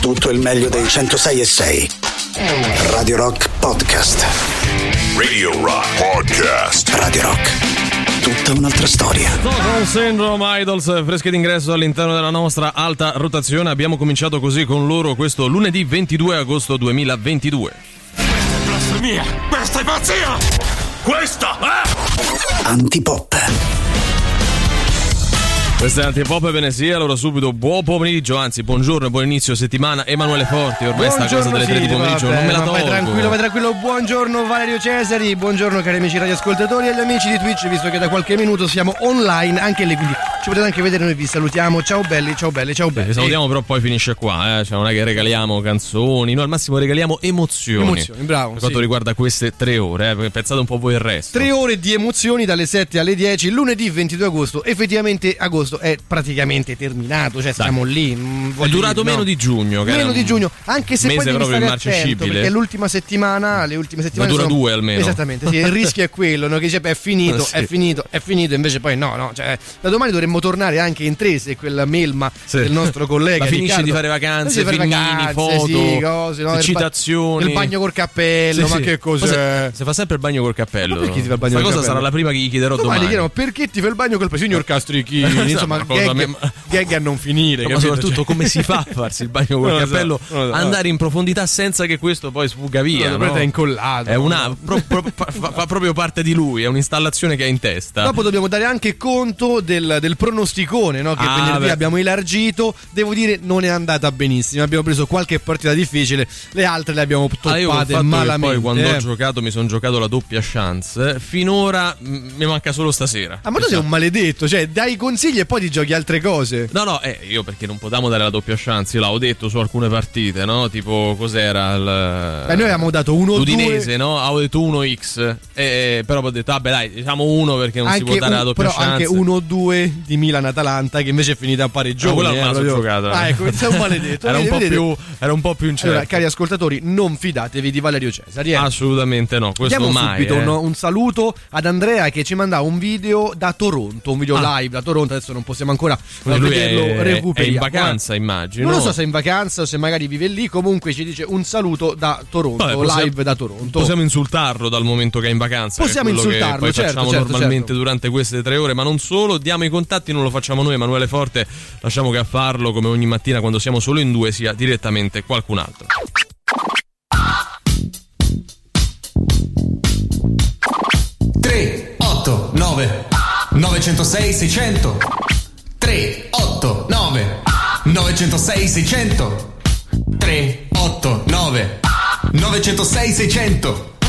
tutto il meglio dei 106 e 6. Radio Rock Podcast. Radio Rock Podcast. Radio Rock. Tutta un'altra storia. Stockholm Syndrome Idols, fresche d'ingresso all'interno della nostra alta rotazione. Abbiamo cominciato così con loro questo lunedì 22 agosto 2022. Blasfemia! Questa è pazzia! Questa è... Antipop. Questa è Antipop e Venesia, allora subito buon pomeriggio, anzi buongiorno e buon inizio settimana Emanuele Forti, ormai sta cosa delle 3 di pomeriggio vabbè, non me la tolgo. Vai tranquillo, vai tranquillo, buongiorno Valerio Cesari, buongiorno cari amici radioascoltatori e agli amici di Twitch, visto che da qualche minuto siamo online anche lì, quindi ci potete anche vedere, noi vi salutiamo, ciao belli, ciao belli, ciao belli. Vi salutiamo però poi finisce qua, eh? cioè non è che regaliamo canzoni, noi al massimo regaliamo emozioni. Emozioni, bravo, Per quanto sì. riguarda queste tre ore, eh? perché pensate un po' voi il resto. Tre ore di emozioni dalle 7 alle 10, lunedì 22 agosto. Effettivamente agosto è praticamente terminato, cioè stiamo lì. mm, È durato dire, meno no. di giugno. che Meno di giugno, anche se poi devi stare attento, perché l'ultima settimana, le ultime settimane Ma dura sono- due almeno. Esattamente, sì, il rischio è quello, no? che dice beh, è finito, Sì. è finito, è finito, invece poi no, no, cioè da domani dovremmo tornare anche in tre se quella melma Sì. del nostro collega Ma finisce Riccardo- di fare vacanze, fare filmini, vacanze, foto, sì, cose, no? citazioni. il bagno col cappello, ma che cos'è? Se, fa sempre il bagno col cappello. Ma perché ti fa il bagno Questa cosa sarà la prima che gli chiederò Domani domani. perché ti fa il bagno col signor Castrichini, insomma, gag, me- gag a non finire, ma capito? soprattutto Cioè- come si fa a farsi il bagno col so, cappello, lo so. andare in profondità senza che questo poi sfugga via. No, no? è incollato. È una, pro- pro- fa, fa- proprio parte di lui, è un'installazione che ha in testa. Dopo dobbiamo dare anche conto del, del pronosticone no? che Ah, venerdì beh. abbiamo elargito. Devo dire, non è andata benissimo. Abbiamo preso qualche partita difficile, le altre le abbiamo Ah, toppate che malamente. poi quando eh. ho giocato mi sono giocato la doppia chance. Finora mm, mi manca solo stasera. Ah, ma tu sei un maledetto, cioè dai consigli e poi ti giochi altre cose. No, no, eh, io perché non potevamo dare la doppia chance, io l'avevo detto su alcune partite, no? Tipo, cos'era il... Beh, noi avevamo dato 1 L'Udinese, no? Avevo detto 1x, eh, però poi ho detto, vabbè dai, diciamo 1 perché non si può Anche, dare la un, doppia però chance. anche 1-2 di Milan-Atalanta che invece è finita a pareggione. No, quella eh, la sono proprio. giocata. Ah, ecco, sei un maledetto. era, un po più, era un po' più incerto. Allora, cari ascoltatori, non fidatevi di Valerio Cesari. eh. Assolutamente no, questo Diamo mai. subito eh. un, un saluto ad Andrea che ci manda un video da Toronto, un video Ah. live da Toronto, adesso non possiamo ancora Quindi lui vederlo, è, è recuperiamo. in vacanza, immagino. Non lo so se è in vacanza o se magari vive lì, comunque ci dice un saluto da Toronto, Vabbè, possiamo- live da Toronto. Possiamo insultarlo dal momento che è in vacanza. Possiamo è insultarlo, che poi certo, facciamo certo, normalmente certo. durante queste tre ore, ma non solo. Diamo i contatti, non lo facciamo noi, Emanuele Forte. Lasciamo che a farlo, come ogni mattina quando siamo solo in due, sia direttamente qualcun altro. Tre, otto, nove, 906 600 3, 8, 9, 906 600 3, 8, 9, 906 600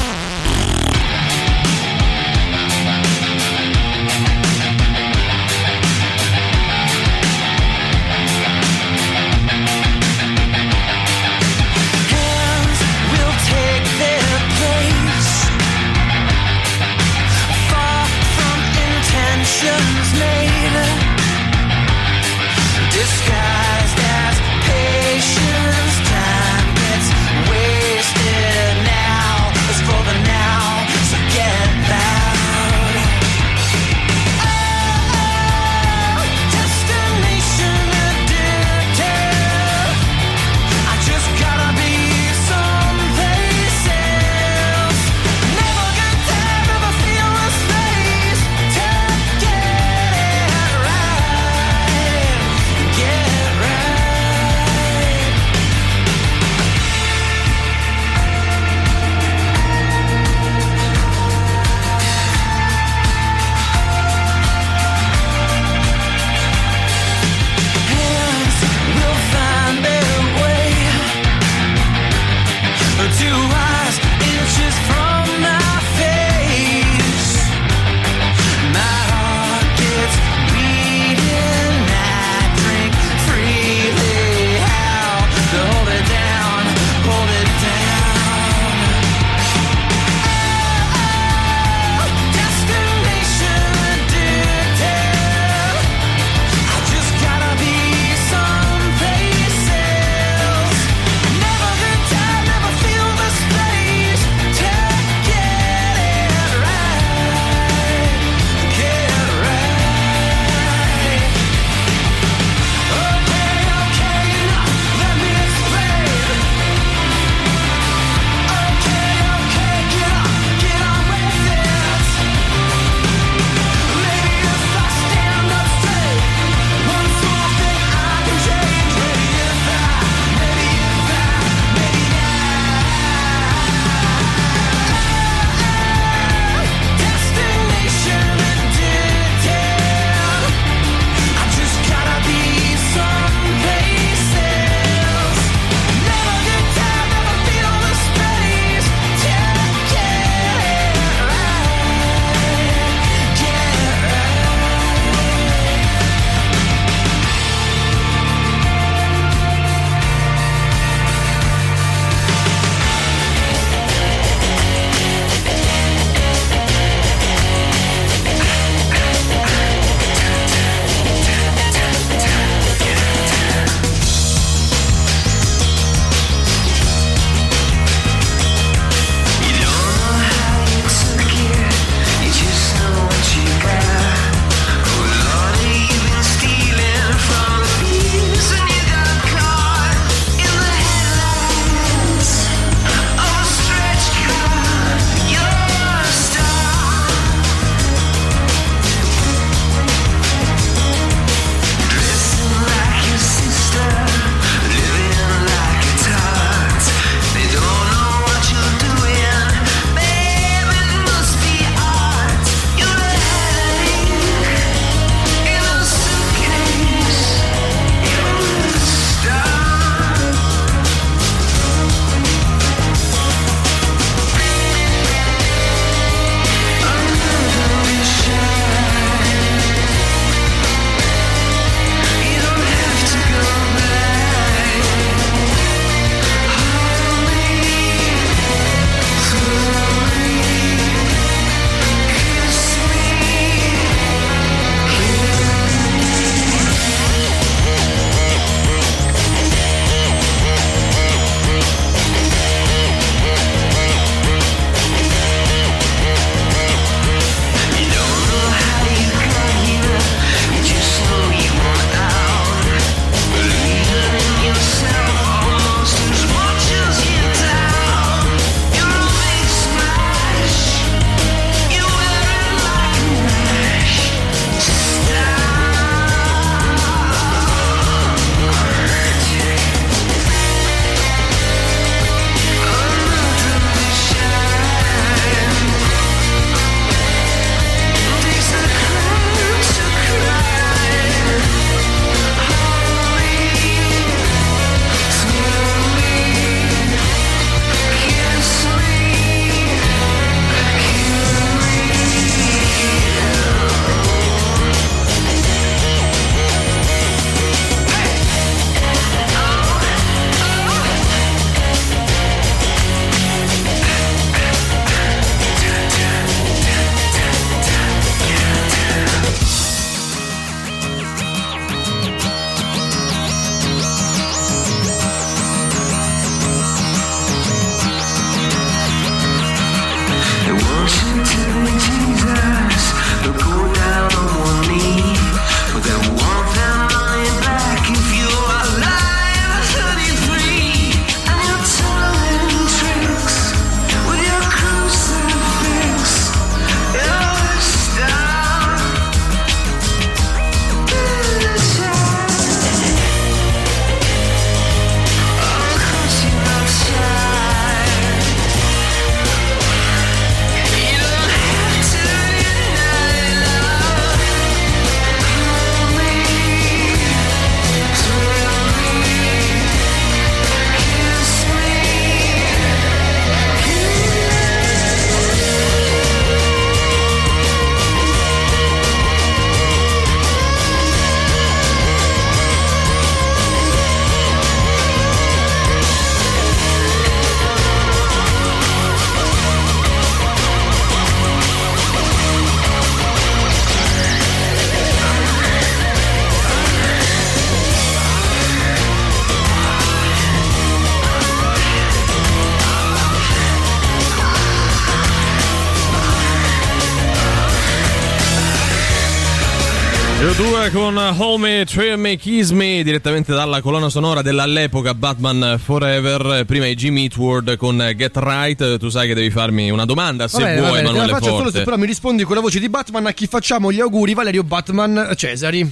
2 con Hold Me, Trail Me, Kiss Me direttamente dalla colonna sonora dell'all'epoca Batman Forever prima i Jimmy Eatward con Get Right tu sai che devi farmi una domanda se Va bene, va vuoi bene, te la Emanuele faccio solo Forte se però mi rispondi con la voce di Batman a chi facciamo gli auguri Valerio Batman Cesari.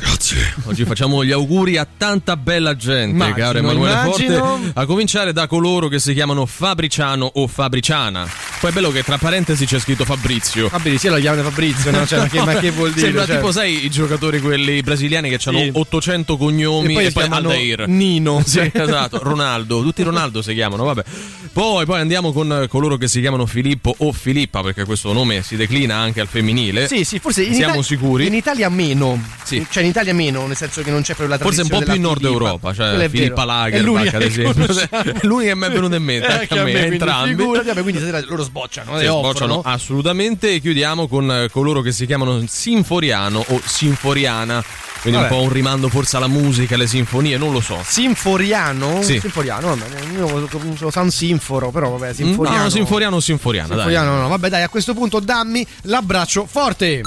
Oggi facciamo gli auguri a tanta bella gente, Immagino, caro Emanuele immagino. Forte, a cominciare da coloro che si chiamano Fabriciano o Fabriciana. Poi è bello che tra parentesi c'è scritto Fabrizio. Bene, sì, lo chiamano Fabrizio, no? Cioè, ma, che, ma che vuol dire? Sembra Cioè, tipo, sai, i giocatori quelli brasiliani che hanno Sì. 800 cognomi E poi e poi Aldair. Nino. Sì, esatto, Ronaldo, tutti Ronaldo si chiamano, vabbè. Poi, poi andiamo con coloro che si chiamano Filippo o Filippa, perché questo nome si declina anche al femminile. Sì, sì, forse in Siamo Ita- sicuri? In Italia meno. Sì. Cioè in Italia meno, nel senso che non c'è proprio la Forse un po' tradizione più in Nord. Europa, Quello cioè Filippa l'unica ad che esempio. conosciamo. È l'unica che mi è venuta in mente, Eh, anche a me, quindi entrambi. figurati, vabbè, quindi stasera loro sbocciano, Sì, sbocciano offrono. assolutamente chiudiamo con eh, coloro che si chiamano Sinforiano o Sinforiana semana. Quindi Vabbè. un po' un rimando forse alla musica, alle sinfonie, non lo so. Sinforiano? Sì. Sinforiano, io sono San Sinforo, però vabbè, Sinforiano. No, Sinforiano o Sinforiana, dai. Sinforiano, no, vabbè, dai, a questo punto dammi l'abbraccio forte.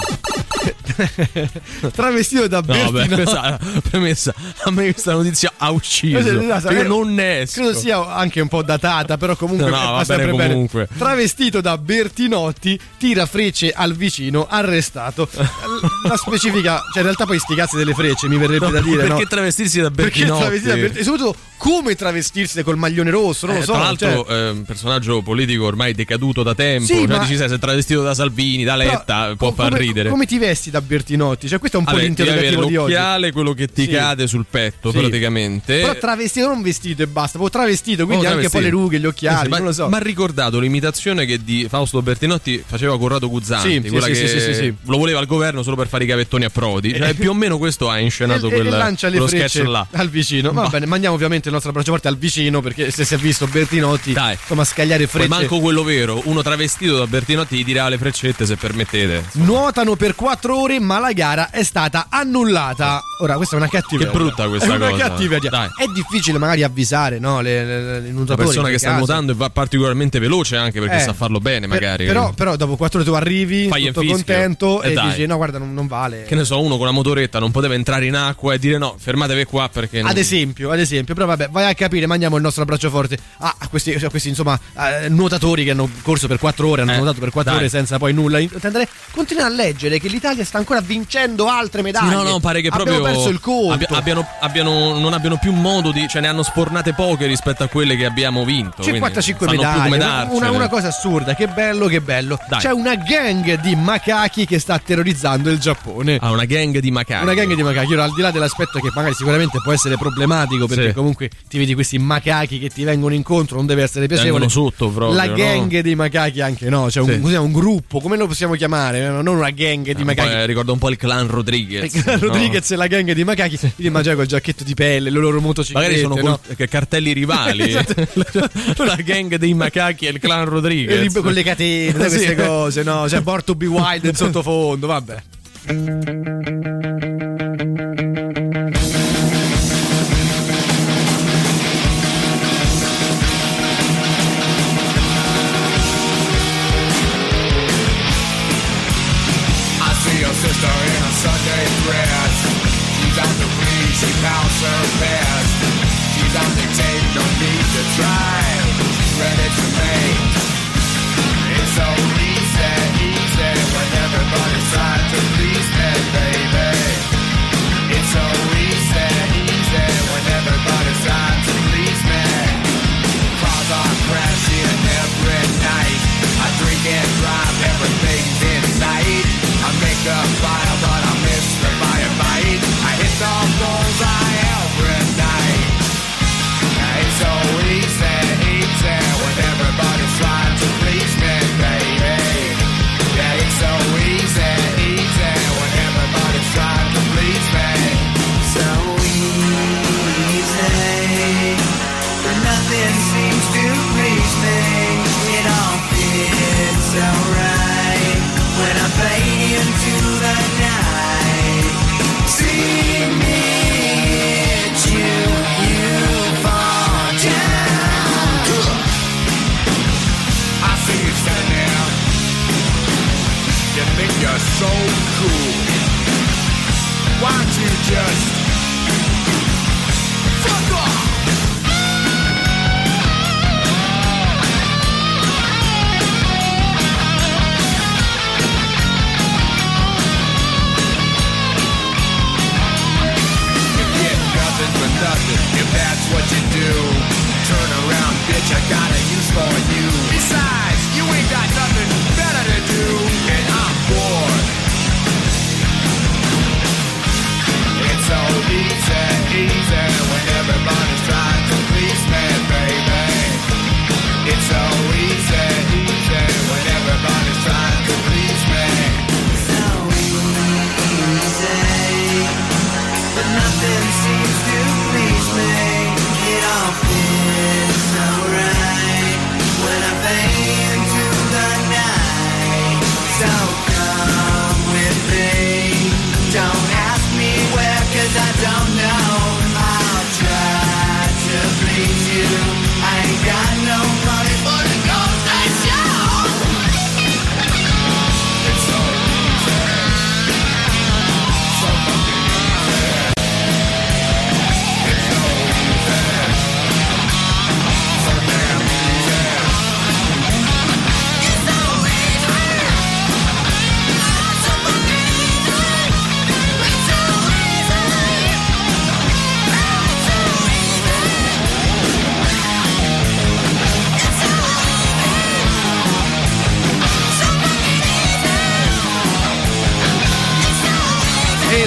Travestito da No, vabbè, Bertino. questa premessa, a me questa notizia ha ucciso. Io non ne esco. Credo sia anche un po' datata, però comunque No, va va bene. comunque. Travestito da Bertinotti, tira frecce al vicino, arrestato. La specifica, cioè in realtà poi sti cazzi delle frecce mi verrebbe da dire, perché no? travestirsi da Perché Bertinotti? travestito da Bertinotti? E soprattutto come travestirsi col maglione rosso, non Eh, lo so. tra l'altro, cioè- eh, un personaggio politico ormai decaduto da tempo. Sì, cioè, ma- dici, sai, se travestito da Salvini, da però, Letta, può co- far come- ridere. Come ti vesti da Bertinotti? Cioè questo è un po' Vabbè, l'interrogativo di oggi. l'occhiale, quello che ti Sì. cade sul petto, Sì. praticamente. Però travestito, non vestito e basta, proprio travestito, quindi Oh, anche poi le travestito. rughe, gli occhiali, Eh ma, non lo so. Ma ricordato l'imitazione che di Fausto Bertinotti faceva Corrado Guzzanti, Sì, quella che lo voleva al governo solo per fare i cavettoni a Prodi. Cioè, più o meno questo ha inscenato e, quel, e lancia le sketch là. al vicino. Va bene, mandiamo ovviamente il nostro abbraccio forte al vicino perché se si è visto Bertinotti, Dai. insomma, scagliare Poi frecce. manco quello vero, uno travestito da Bertinotti gli dirà le freccette se permettete. Nuotano per 4 ore, ma la gara è stata annullata. Ora, questa è una cattiveria. Che brutta questa è una cosa. cattiveria. Dai. È difficile magari avvisare, no? Le, le, le Una persona che sta nuotando e va particolarmente veloce anche perché Eh, sa farlo bene, magari. però, però dopo 4 ore tu arrivi, Fai tutto contento E e, dici: No, guarda, non, non vale. Che ne so, uno con la motoretta non poteva entrare in acqua e dire no, fermatevi qua perché. non- Ad esempio, ad esempio, però vabbè, vai a capire, mandiamo il nostro abbraccio forte a, a questi, a questi, insomma eh, nuotatori che hanno corso per 4 ore, hanno Eh, nuotato per 4 dai. ore senza poi nulla. Continua a leggere che l'Italia sta ancora vincendo altre Sì, medaglie. no, no, pare che proprio Abbiamo perso il conto. abbia- abbiano, abbiano- non abbiano più modo di. cioè ne hanno spornate poche rispetto a quelle che abbiamo vinto. quindi 55 sanno più medaglie, darcene. una, una cosa assurda, che bello, che bello. Dai. C'è una gang di macachi che sta terrorizzando il Giappone. Ah, una gang di macachi. Una gang di macachi, ora al di là dell'aspetto che magari sicuramente può essere problematico perché Sì. comunque ti vedi questi macachi che ti vengono incontro, non deve essere piacevole. Sotto proprio, La no? gang dei macachi anche no, cioè un, Sì. un gruppo, come lo possiamo chiamare? Non una gang di po', macachi. eh, ricorda un po' il clan Rodriguez. Il no? Rodriguez e la gang di macachi, ti immagini col giacchetto di pelle, le loro motociclette. Magari sono no? col- cartelli rivali. Esatto. la gang dei macachi e il clan Rodriguez. con le catene, Sì. queste cose, no? C'è Born to be Wild in sottofondo, vabbè. Try.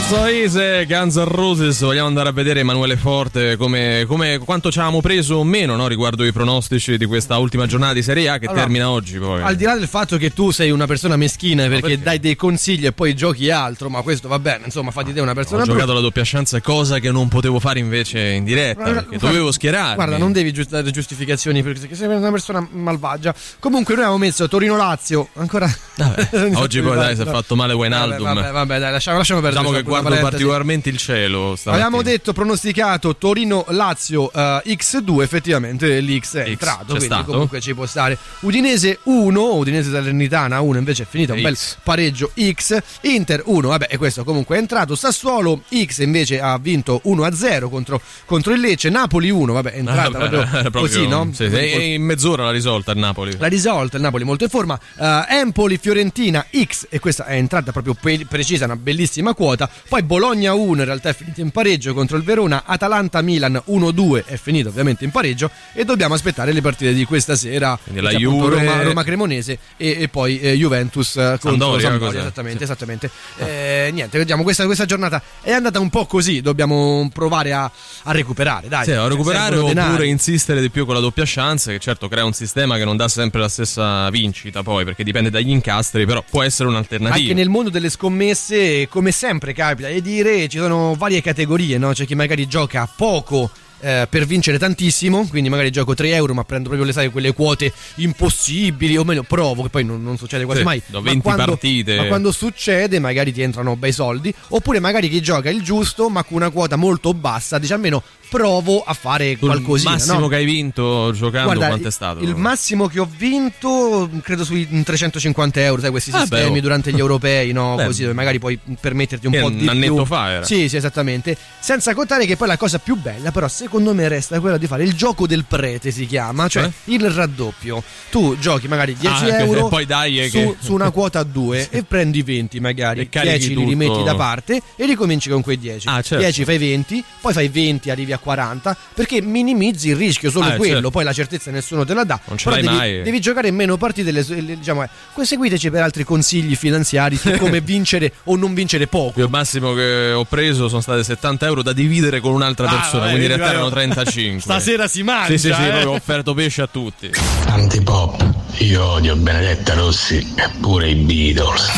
It's so easy, Guns N' Roses. Vogliamo andare a vedere Emanuele Forte come, come- quanto ci avevamo preso o meno no, riguardo i pronostici di questa ultima giornata di Serie A che Allora, termina oggi. Poi. Al di là del fatto che tu sei una persona meschina perché, perché? dai dei consigli e poi giochi altro, ma questo va bene, insomma, fa di te una Ho persona giocato brutta. la doppia chance, cosa che non potevo fare invece in diretta. Guarda, Perché guarda, dovevo schierarmi. Guarda, non devi giust- dare giustificazioni perché sei una persona malvagia. Comunque, noi abbiamo messo Torino-Lazio. Ancora. Vabbè, oggi poi dai, si è fatto male Wijnaldum. Vabbè, vabbè, vabbè, dai, lasciamo, lasciamo perdere. Diciamo guardo particolarmente il cielo. stamattina. Abbiamo detto pronosticato Torino-Lazio eh, X2, effettivamente l'X è X, entrato, quindi stato. comunque ci può stare. Udinese 1, Udinese Salernitana 1 invece è finita, un bel pareggio X. Inter 1, vabbè, e questo comunque è entrato. Sassuolo X invece ha vinto 1-0 contro, contro il Lecce. Napoli 1, vabbè, è Ah, entrata vabbè, proprio, proprio- così, no? sì, sì, in mezz'ora l'ha risolta il Napoli. La risolta, il Napoli molto in forma. Eh, Empoli, Fiorentina X, e questa è entrata proprio precisa, una bellissima quota. Poi Bologna 1, in realtà è finita in pareggio contro il Verona. Atalanta Milan 1-2, è finito ovviamente in pareggio. E dobbiamo aspettare le partite di questa sera. Quindi la appunto Juve- Roma, Roma Cremonese e, e poi eh, Juventus eh, contro Sampdoria, Sampdoria. Esattamente, esattamente. Eh, niente, vediamo, questa, questa giornata è andata un po' così. Dobbiamo provare a, a recuperare. Dai, Sì, a recuperare oppure denari. insistere di più con la doppia chance, che certo crea un sistema che non dà sempre la stessa vincita poi, perché dipende dagli incastri, però può essere un'alternativa. Anche nel mondo delle scommesse, come sempre capita di dire, ci sono varie categorie, no? C'è chi magari gioca poco eh, per vincere tantissimo, quindi magari gioco 3 euro ma prendo proprio le, sai, quelle quote impossibili, o meglio provo, che poi non, non succede quasi Sì, mai. do ma 20 quando, partite. Ma quando succede magari ti entrano bei soldi, oppure magari chi gioca il giusto ma con una quota molto bassa, dice almeno provo a fare Il qualcosina. massimo no? che hai vinto giocando Guarda, quanto è stato? Il massimo che ho vinto, credo sui 350 euro, sai, questi Ah, beh, sistemi oh. durante gli europei, no? Beh, Così, dove magari puoi permetterti un che po' un di annetto più. fa era. Sì, sì, esattamente. Senza contare che poi la cosa più bella, però, secondo me resta quella di fare il gioco del prete, si chiama, cioè Cioè? il raddoppio. Tu giochi magari 10 Ah, euro poi dai, eh, su, che- su una quota a 2 e prendi 20 magari, E carichi 10 li rimetti da parte e ricominci con quei 10. Ah, certo. 10 fai 20, poi fai 20, arrivi a 40, perché minimizzi il rischio solo Ah, quello, certo. poi la certezza nessuno te la dà. Non ce l'hai devi, mai. devi giocare meno partite, le- le- diciamo, eh, seguiteci per altri consigli finanziari su come vincere o non vincere poco. Io il massimo che ho preso sono state 70 euro da dividere con un'altra Ah, persona, vabbè, quindi in realtà erano 35. Stasera si mangia. Sì, sì, sì, eh. proprio ho offerto pesce a tutti. Antipop, io odio Benedetta Rossi e pure i Beatles.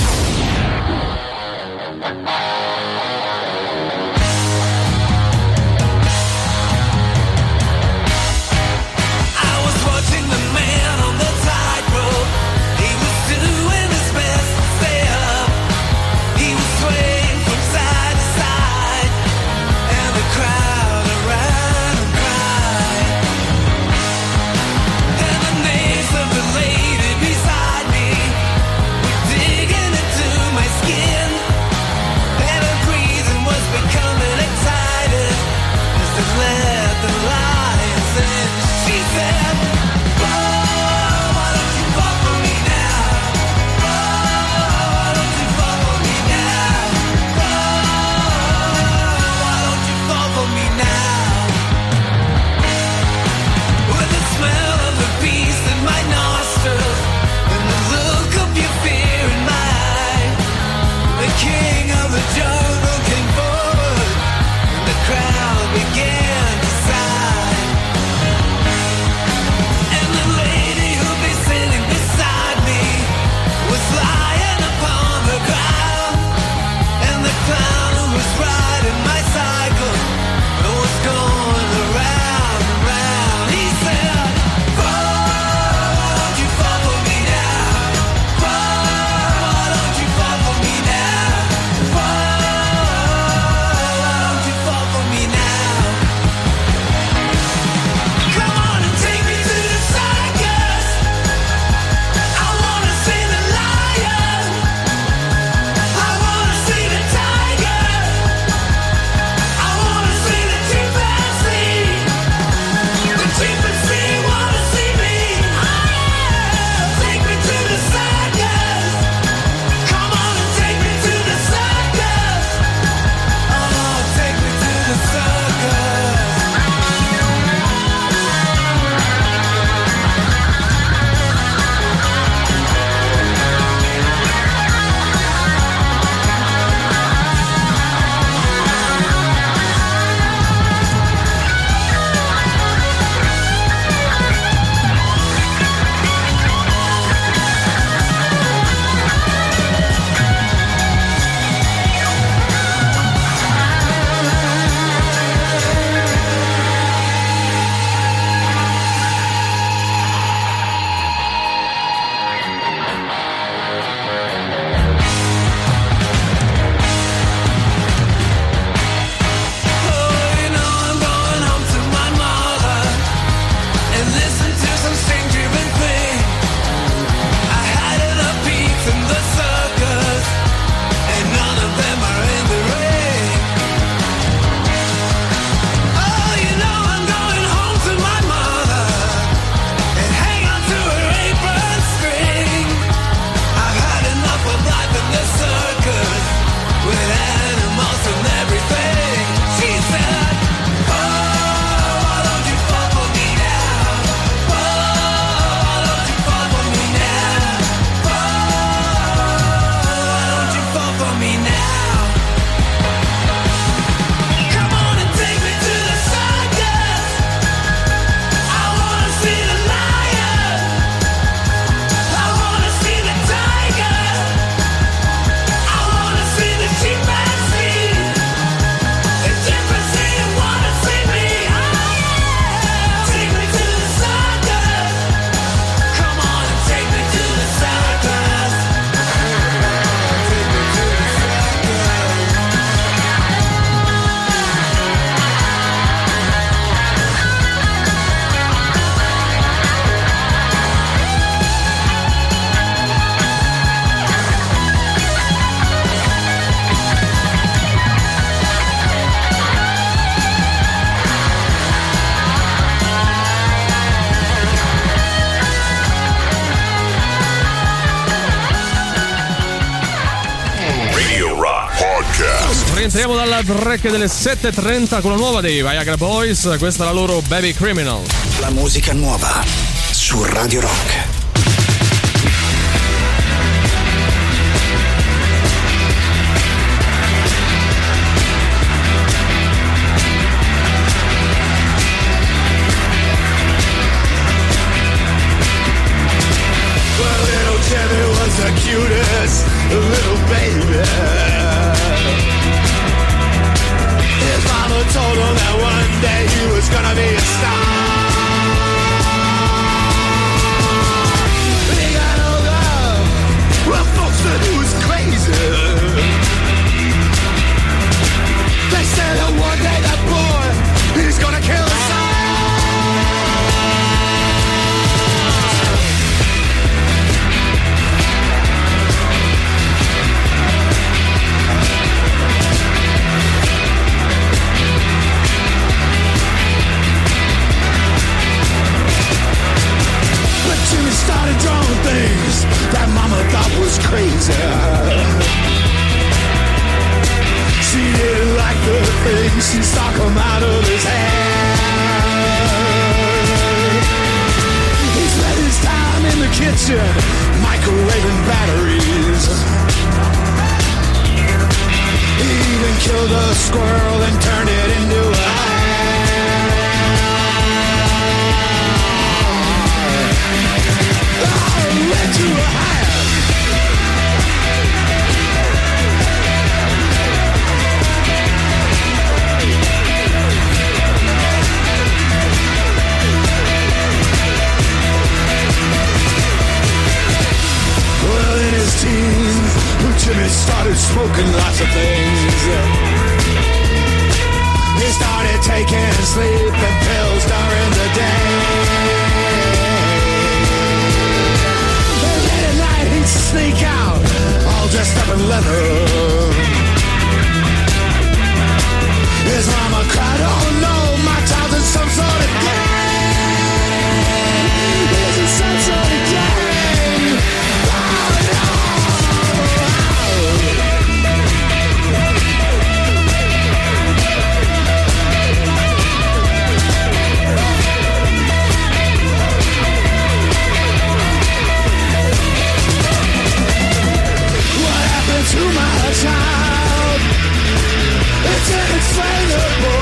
Rientriamo dalla break delle 7.30 con la nuova dei Viagra Boys. Questa è la loro Baby Criminal. La musica nuova su Radio Rock. The cutest little baby. Gonna be a star. Crazy. She didn't like the things she saw come out of his head. He spent his time in the kitchen, microwaving batteries. He even killed a squirrel and turned it into a Oh, went to a hand. Jimmy started smoking lots of things. He started taking sleeping pills during the day. And late at night he'd sneak out, all dressed up in leather. His mama cried, oh no, my child's in some sort of inexplainable.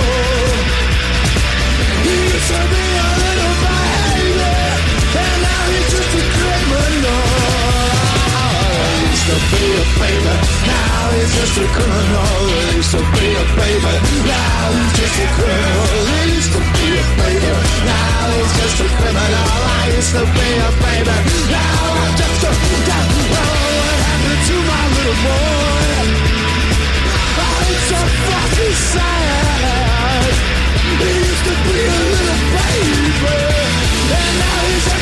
He used to be a little baby, and now he's just a criminal. He used to be a baby, now he's just a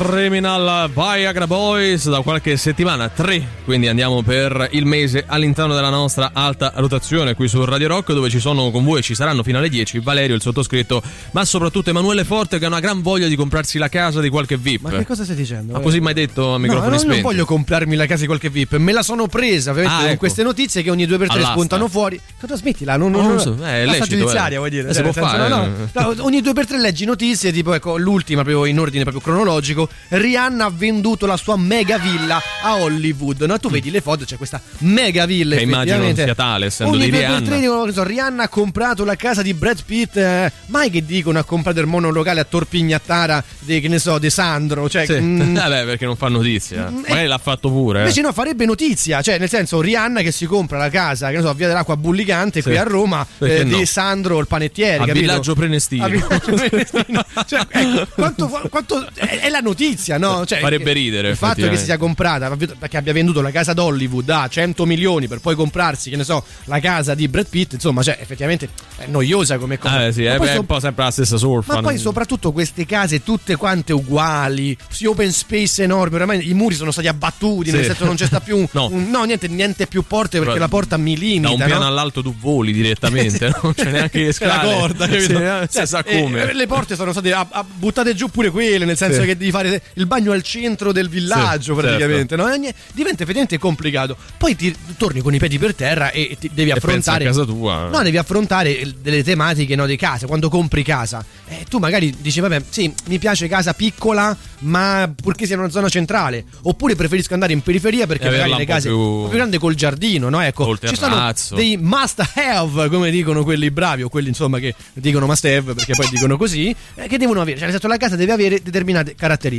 Criminal Viagra Boys da qualche settimana, tre, quindi andiamo per il mese all'interno della nostra alta rotazione qui su Radio Rock dove ci sono con voi, ci saranno fino alle 10 Valerio, il sottoscritto, ma soprattutto Emanuele Forte che ha una gran voglia di comprarsi la casa di qualche VIP. Ma che cosa stai dicendo? Ma così mai detto a No, microfoni non, non spenti? voglio comprarmi la casa di qualche VIP, me la sono presa ovviamente Ah, con ecco. queste notizie che ogni due per tre All'asta. spuntano fuori. Cosa smettila? Non, non, Non lo non- so, eh, è la lecito, giudiziaria eh. vuoi dire? Eh, si Cioè, può nel senso, fare, no, no. No, ogni due per tre leggi notizie, tipo ecco, l'ultima proprio in ordine proprio cronologico. Rihanna ha venduto la sua mega villa a Hollywood. No, tu vedi le foto, c'è questa mega villa Che immagino non sia tale, essendo ogni di Rihanna. tre dicono so, Rihanna ha comprato la casa di Brad Pitt. eh, mai che dicono ha comprato il monolocale a Torpignattara di che ne so, De Sandro. Cioè, Sì. mm, Vabbè, perché non fa notizia. Mm, Magari eh, l'ha fatto pure. eh. Invece no, farebbe notizia, cioè nel senso Rihanna che si compra la casa, che ne so, a Via dell'Acqua Bullicante Sì. qui a Roma, eh, no? di Sandro il panettiere, A capito? Villaggio Prenestino. A Villaggio Prenestino. Cioè, ecco, quanto, quanto- è, è la notizia, no? Cioè, Farebbe ridere, Il fatto che si sia comprata, che abbia venduto la casa d'Hollywood a 100 milioni per poi comprarsi, che ne so, la casa di Brad Pitt, insomma, cioè effettivamente è noiosa come cosa. Eh sì, è, poi è so- un po' sempre la stessa surfa. ma poi soprattutto queste case tutte quante uguali, sì, open space enormi, oramai i muri sono stati abbattuti, Sì. nel senso non c'è sta più No. un- no, niente, niente più porte perché Però la porta mi limita, Da un piano no? all'alto tu voli direttamente, non c'è neanche le C'è la scale. corda, capito? Sì, eh, Cioè, si sa come. eh, le porte sono state ah, ah, buttate giù pure quelle, nel senso Sì. che devi fare il bagno al centro del villaggio Sì, praticamente, no? E nie- diventa effettivamente complicato. Poi ti torni con i piedi per terra e ti devi E affrontare a casa tua. No, devi affrontare delle tematiche no, di casa. Quando compri casa, eh, tu magari dici, vabbè, sì, mi piace casa piccola, ma purché sia in una zona centrale. Oppure preferisco andare in periferia perché E magari le case più- più grande col giardino, no? Ecco, Col ci sono dei must have, come dicono quelli bravi, o quelli insomma che dicono must have perché poi dicono così, eh, che devono avere. Cioè, nel senso, la casa deve avere determinate caratteristiche.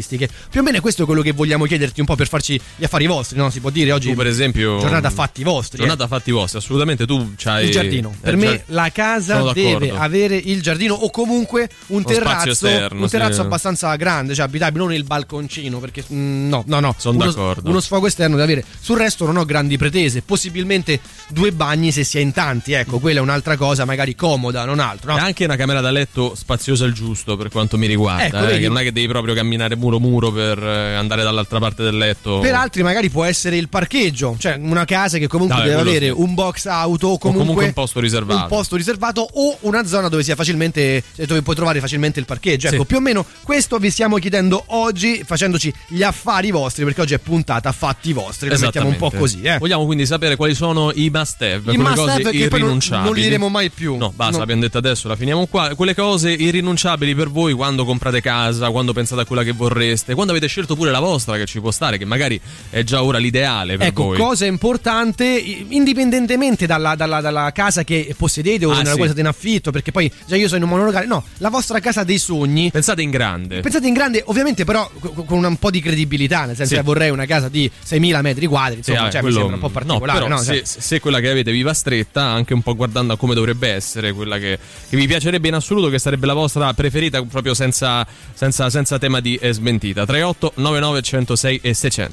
Più o meno è questo quello che vogliamo chiederti un po' per farci gli affari vostri, no? Si può dire oggi. Tu, per esempio. Giornata fatti vostri. eh. Giornata fatti vostri, assolutamente. Tu c'hai. Il giardino. eh, Per me cioè- la casa deve avere il giardino o comunque un spazio terrazzo, esterno, un terrazzo sì. abbastanza grande, cioè abitabile, non il balconcino, perché mm, no, no, no, Sono uno, d'accordo. uno sfogo esterno deve avere. Sul resto non ho grandi pretese, possibilmente due bagni se si è in tanti, ecco, quella è un'altra cosa, magari comoda, non altro, E no? anche una camera da letto spaziosa il giusto per quanto mi riguarda. Ecco, eh, vedi? che non è che devi proprio camminare muro muro per eh, andare dall'altra parte del letto. Per altri magari può essere il parcheggio, cioè una casa che comunque Vabbè, deve avere sì. un box auto o comunque, comunque un posto riservato. un posto riservato o una zona dove sia facilmente dove puoi trovare facilmente il parcheggio. Ecco, Sì. più o meno questo vi stiamo chiedendo oggi facendoci gli affari vostri perché oggi è puntata fatti vostri, la mettiamo un po' così, eh. Vogliamo quindi sapere quali sono i must have, I must cose have poi non, irrinunciabili. non li diremo mai più. No, basta, No. l'abbiamo detto adesso, la finiamo qua. Quelle cose irrinunciabili per voi quando comprate casa, quando pensate a quella che vorreste, quando avete scelto pure la vostra che ci può stare, che magari è già ora l'ideale per Ecco, voi. cosa importante, indipendentemente dalla, dalla- dalla casa che possedete o Ah, nella sì. state in affitto, perché poi già io sono in un monolocale, no, la vostra casa dei sogni Pensate in grande. Pensate in grande, ovviamente, però co- con un po' di credibilità. Nel senso Sì. che vorrei una casa di 6.000 metri quadri. Sì, Insomma, ah, cioè, quello- mi sembra un po' particolare. No, però no? Cioè, se, se quella che avete vi va stretta, anche un po' guardando a come dovrebbe essere, quella che, che vi piacerebbe in assoluto, che sarebbe la vostra preferita, proprio senza, senza, senza tema di eh, smentita. 38 99 106 e 600.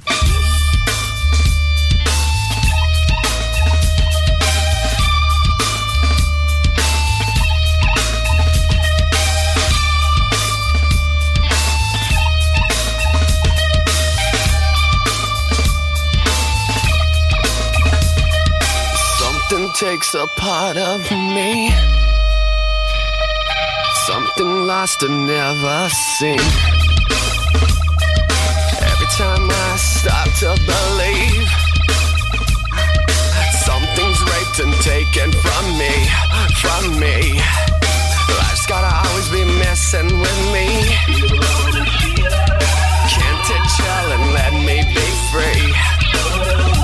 Something takes a part of me. Something lost and never seen. Time I start to believe something's raped and taken from me, from me. Life's gotta always be messing with me. Can't it chill and let me be free?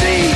see.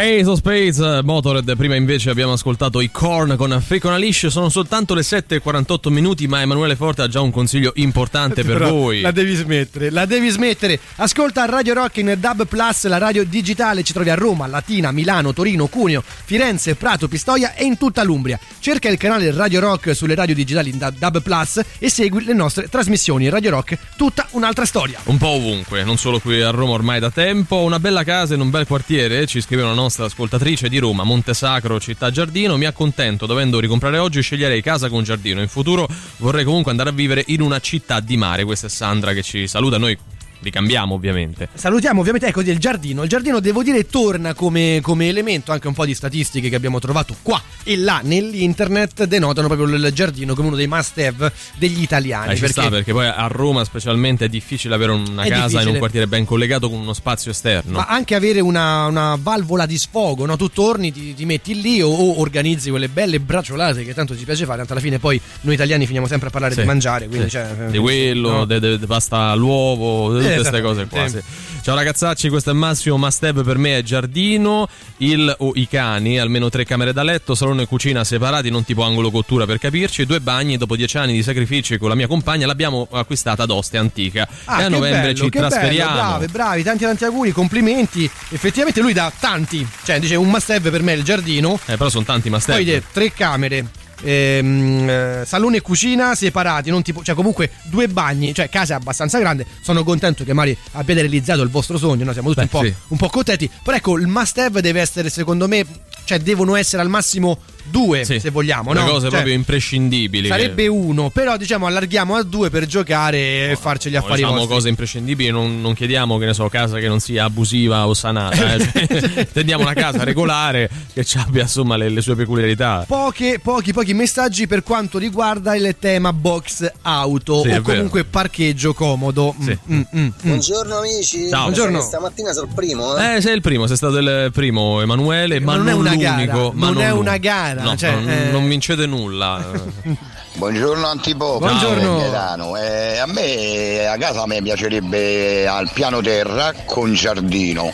Ace of Spades, eh, Motorhead, prima invece abbiamo ascoltato i Korn con Fake on a Leash, sono soltanto le 7.48 minuti ma Emanuele Forte ha già un consiglio importante per Però voi. La devi smettere, la devi smettere. Ascolta Radio Rock in Dub Plus, la radio digitale. Ci trovi a Roma, Latina, Milano, Torino, Cuneo, Firenze, Prato, Pistoia e in tutta l'Umbria. Cerca il canale Radio Rock sulle radio digitali in Dub- Dub Plus e segui le nostre trasmissioni. Radio Rock, tutta un'altra storia. Un po' ovunque, non solo qui a Roma ormai da tempo. Una bella casa in un bel quartiere, ci scrive una nostra ascoltatrice di Roma, Montesacro, città giardino. Mi accontento, dovendo ricomprare oggi, sceglierei casa con giardino. In futuro vorrei comunque andare a vivere in una città di mare. Questa è Sandra che ci saluta. Noi li cambiamo ovviamente. Salutiamo ovviamente ecco il giardino. Il giardino devo dire torna come, come elemento anche un po' di statistiche che abbiamo trovato qua e là nell'internet denotano proprio il giardino come uno dei must have degli italiani. Eh, ci sta perché poi a Roma specialmente è difficile avere una casa in difficile. un quartiere ben collegato con uno spazio esterno. Ma anche avere una, una valvola di sfogo, no? tu torni, ti, ti metti lì o, o organizzi quelle belle bracciolate che tanto ci piace fare, tanto alla fine poi noi italiani finiamo sempre a parlare Sì, di mangiare, quindi sì. cioè, di quello, no? de pasta all'uovo, di tutte queste Esatto, cose qua. sì. Ciao ragazzacci, questo è Massimo Have per me è giardino, il o i cani, almeno tre camere da letto, salone e cucina separati, non tipo angolo cottura per capirci, due bagni, dopo dieci anni di sacrifici con la mia compagna l'abbiamo acquistata ad Ostia Antica Ah, e a novembre bello, ci che bello, trasferiamo. bravi, bravi, tanti tanti auguri, complimenti. Effettivamente lui dà tanti, cioè dice un have per me è il giardino, Eh, però sono tanti Have. poi dice tre camere. Ehm, eh, salone e cucina separati, non tipo, cioè comunque due bagni, cioè casa abbastanza grande. Sono contento che magari abbiate realizzato il vostro sogno, no? siamo tutti Beh, un, po', sì. un po' contenti. Però ecco, il must have deve essere secondo me, cioè devono essere al massimo due, Sì, se vogliamo. le no? cose Cioè, proprio imprescindibili. che- Sarebbe uno, però diciamo allarghiamo a due per giocare e farci gli No, affari diciamo vostri. cose imprescindibili, non, non chiediamo che ne so, casa che non sia abusiva o sanata. eh. Cioè, tendiamo una casa regolare che abbia insomma le, le sue peculiarità. Poche, pochi, pochi messaggi per quanto riguarda il tema box auto Sì, o vero. comunque parcheggio comodo. Mm, Sì. mm, mm, mm. Buongiorno amici. Ciao. Buongiorno. Stamattina sono il primo, eh. Eh, sei il primo, sei stato il primo Emanuele, ma, Ma non è una gara, l'unico. ma non è una gara, No, cioè, non, eh. non vincete nulla. Buongiorno Antipopo. Buongiorno. Eh, a me a casa a me piacerebbe al piano terra con giardino.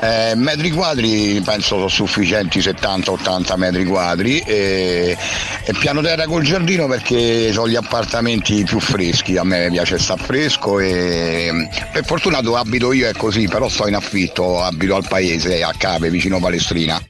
Eh, metri quadri penso sono sufficienti 70-80 metri quadri e, e piano terra col giardino perché sono gli appartamenti più freschi, a me piace star fresco e per fortuna dove abito io è così, però sto in affitto, abito al paese a Cave vicino Palestrina.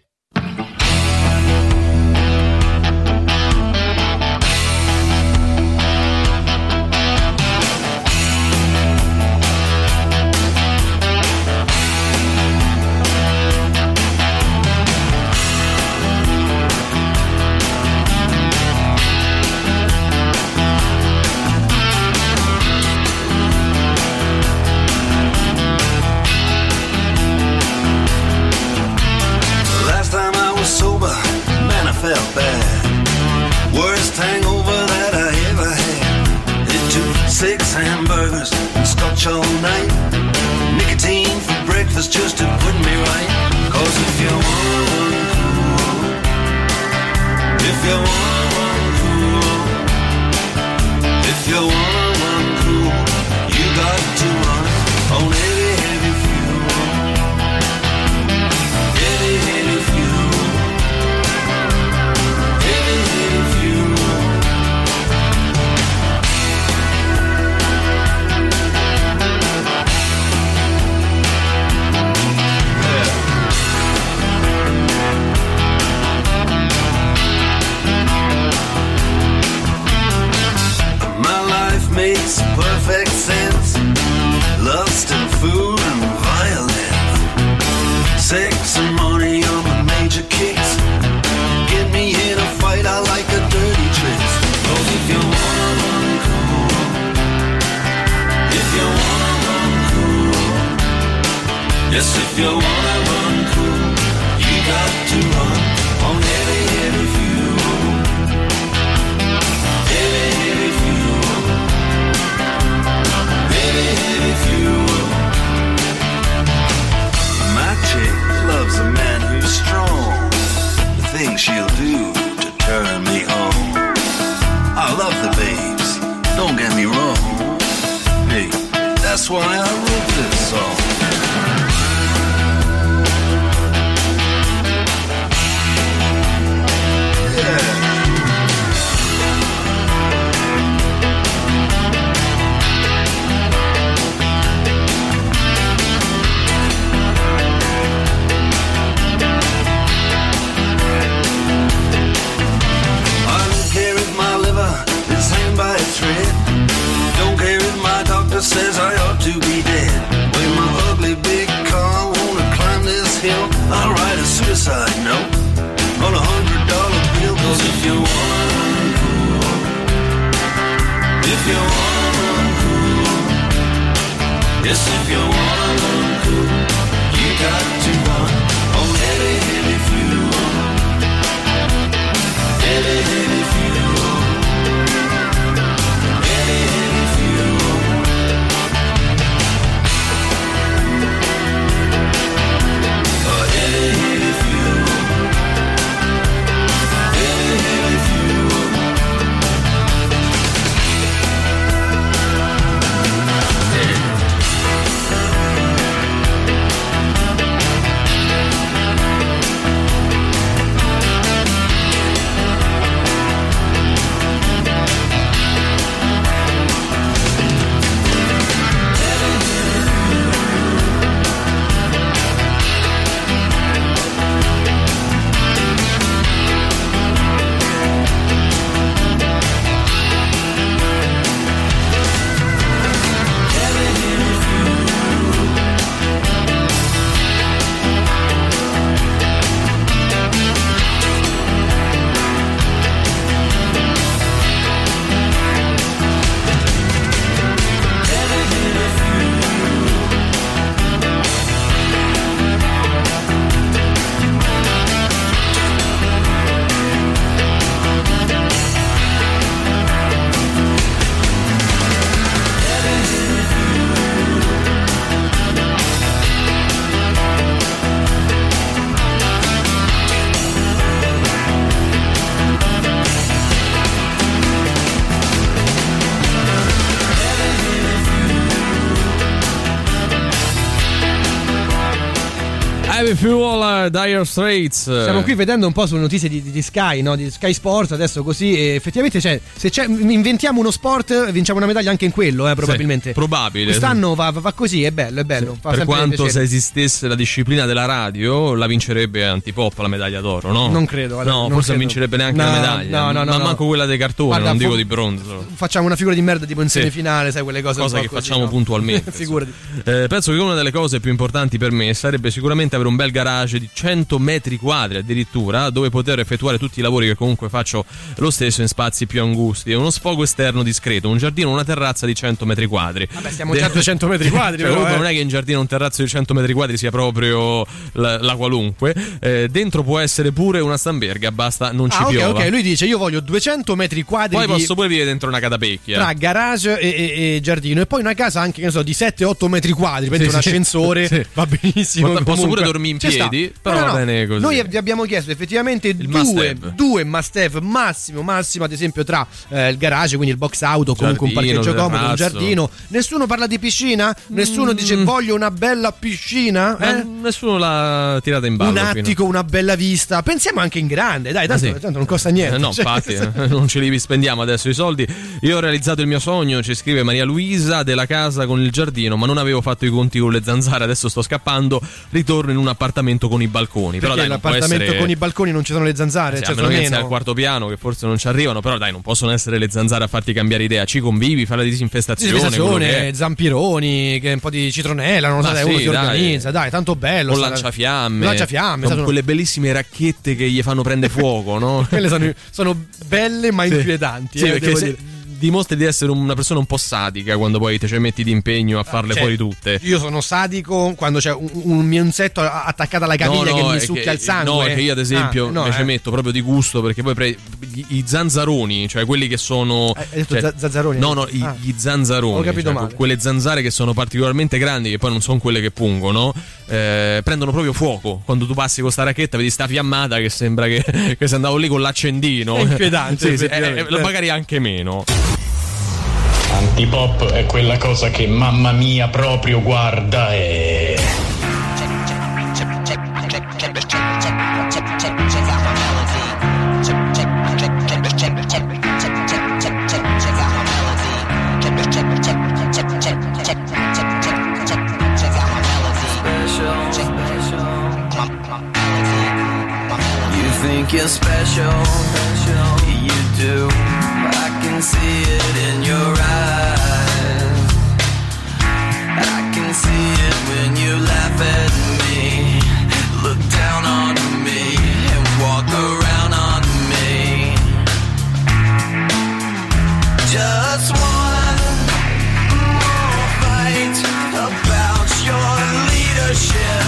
Felt bad. Worst hangover that I ever had. It took six hamburgers and scotch all night. Nicotine for breakfast just to Dire Straits. Stiamo qui vedendo un po' sulle notizie di, di- Sky, no? di Sky Sports, adesso così, effettivamente c'è, se inventiamo uno sport, vinciamo una medaglia anche in quello, eh, probabilmente. Sì, probabile. Quest'anno va, va- così, è bello, è bello. fa per quanto se esistesse la disciplina della radio, la vincerebbe Antipop la medaglia d'oro, no? Non credo, Ale, No, non forse credo. vincerebbe neanche No, la medaglia. no, no, no, ma no. manco quella dei cartoni, Guarda, non dico di bronzo. Facciamo una figura di merda tipo in Sì. semifinale, sai, quelle cose Cosa che così, facciamo no? puntualmente. Figurati. Eh, penso che una delle cose più importanti per me sarebbe sicuramente avere un bel garage di 100 metri quadri addirittura, dove poter effettuare tutti i lavori che comunque faccio lo stesso in spazi più angusti. Uno sfogo esterno discreto, un giardino, una terrazza di 100 metri quadri. Vabbè, stiamo già a 200 metri quadri, Cioè, però, eh. non è che in giardino un terrazzo di 100 metri quadri sia proprio la, la qualunque. Eh, dentro può essere pure una stamberga, basta non ci Ah, ok, piova. ok, lui dice io voglio 200 metri quadri Poi di- posso pure vivere dentro una catapecchia. tra garage e, e- e giardino e poi una casa anche che ne so di 7-8 metri quadri prendi Sì, un sì. ascensore Sì. va benissimo Posso comunque. pure dormire in Ci sta. Però No, no, va no. bene così. noi vi abbiamo chiesto effettivamente must due, have. due must have massimo massimo ad esempio tra eh, il garage quindi il box auto comunque un parcheggio comodo un giardino nessuno parla di piscina nessuno dice voglio una bella piscina Mm. Ma eh? nessuno l'ha tirata in ballo. un attico una bella vista pensiamo anche in grande dai tanto, Ah, sì. tanto non costa niente Eh, no, Cioè, infatti, eh, non ce li spendiamo adesso i soldi. Io ho realizzato il mio sogno, ci scrive Maria Luisa, della casa con il giardino, ma non avevo fatto i conti con le zanzare, adesso sto scappando, ritorno in un appartamento con i balconi. Però perché dai, non può l'appartamento essere... con i balconi non ci sono le zanzare Sì, cioè a meno che sia al quarto piano, che forse non ci arrivano, però dai, non possono essere le zanzare a farti cambiare idea. Ci convivi, fai la disinfestazione. Disinfestazione, zampironi, che un po' di citronella, non lo so, dai, sì, uno si dai. organizza, dai, tanto bello. Sta- lanciafiamme, Lanciafiamme, con quelle bellissime racchette che gli fanno prendere fuoco, no? Quelle sono, sono belle ma inquietanti. Sì, eh, perché se-. Dimostri di essere una persona un po' sadica quando poi te ci metti d'impegno a farle Cioè, fuori tutte. Io sono sadico quando c'è un, un mio insetto a- attaccato alla caviglia che mi succhia il sangue. No, che io ad esempio Ah, no, me ci eh. metto proprio di gusto perché poi pre- i, i zanzaroni, cioè quelli che sono... Hai detto cioè- za- zazzaroni? No, no, i- Ah. gli zanzaroni. Ho capito cioè, male. Quelle zanzare che sono particolarmente grandi, che poi non sono quelle che pungono, eh, prendono proprio fuoco. Quando tu passi con sta racchetta vedi sta fiammata che sembra che, che sei andato lì con l'accendino. È inquietante, Sì, sì, eh, eh, magari anche meno. Antipop è quella cosa che mamma mia proprio guarda e... think you're special, you do. I can see it in your eyes. I can see it when you laugh at me, look down on me, and walk around on me. Just one more fight about not go.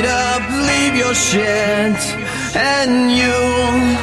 and you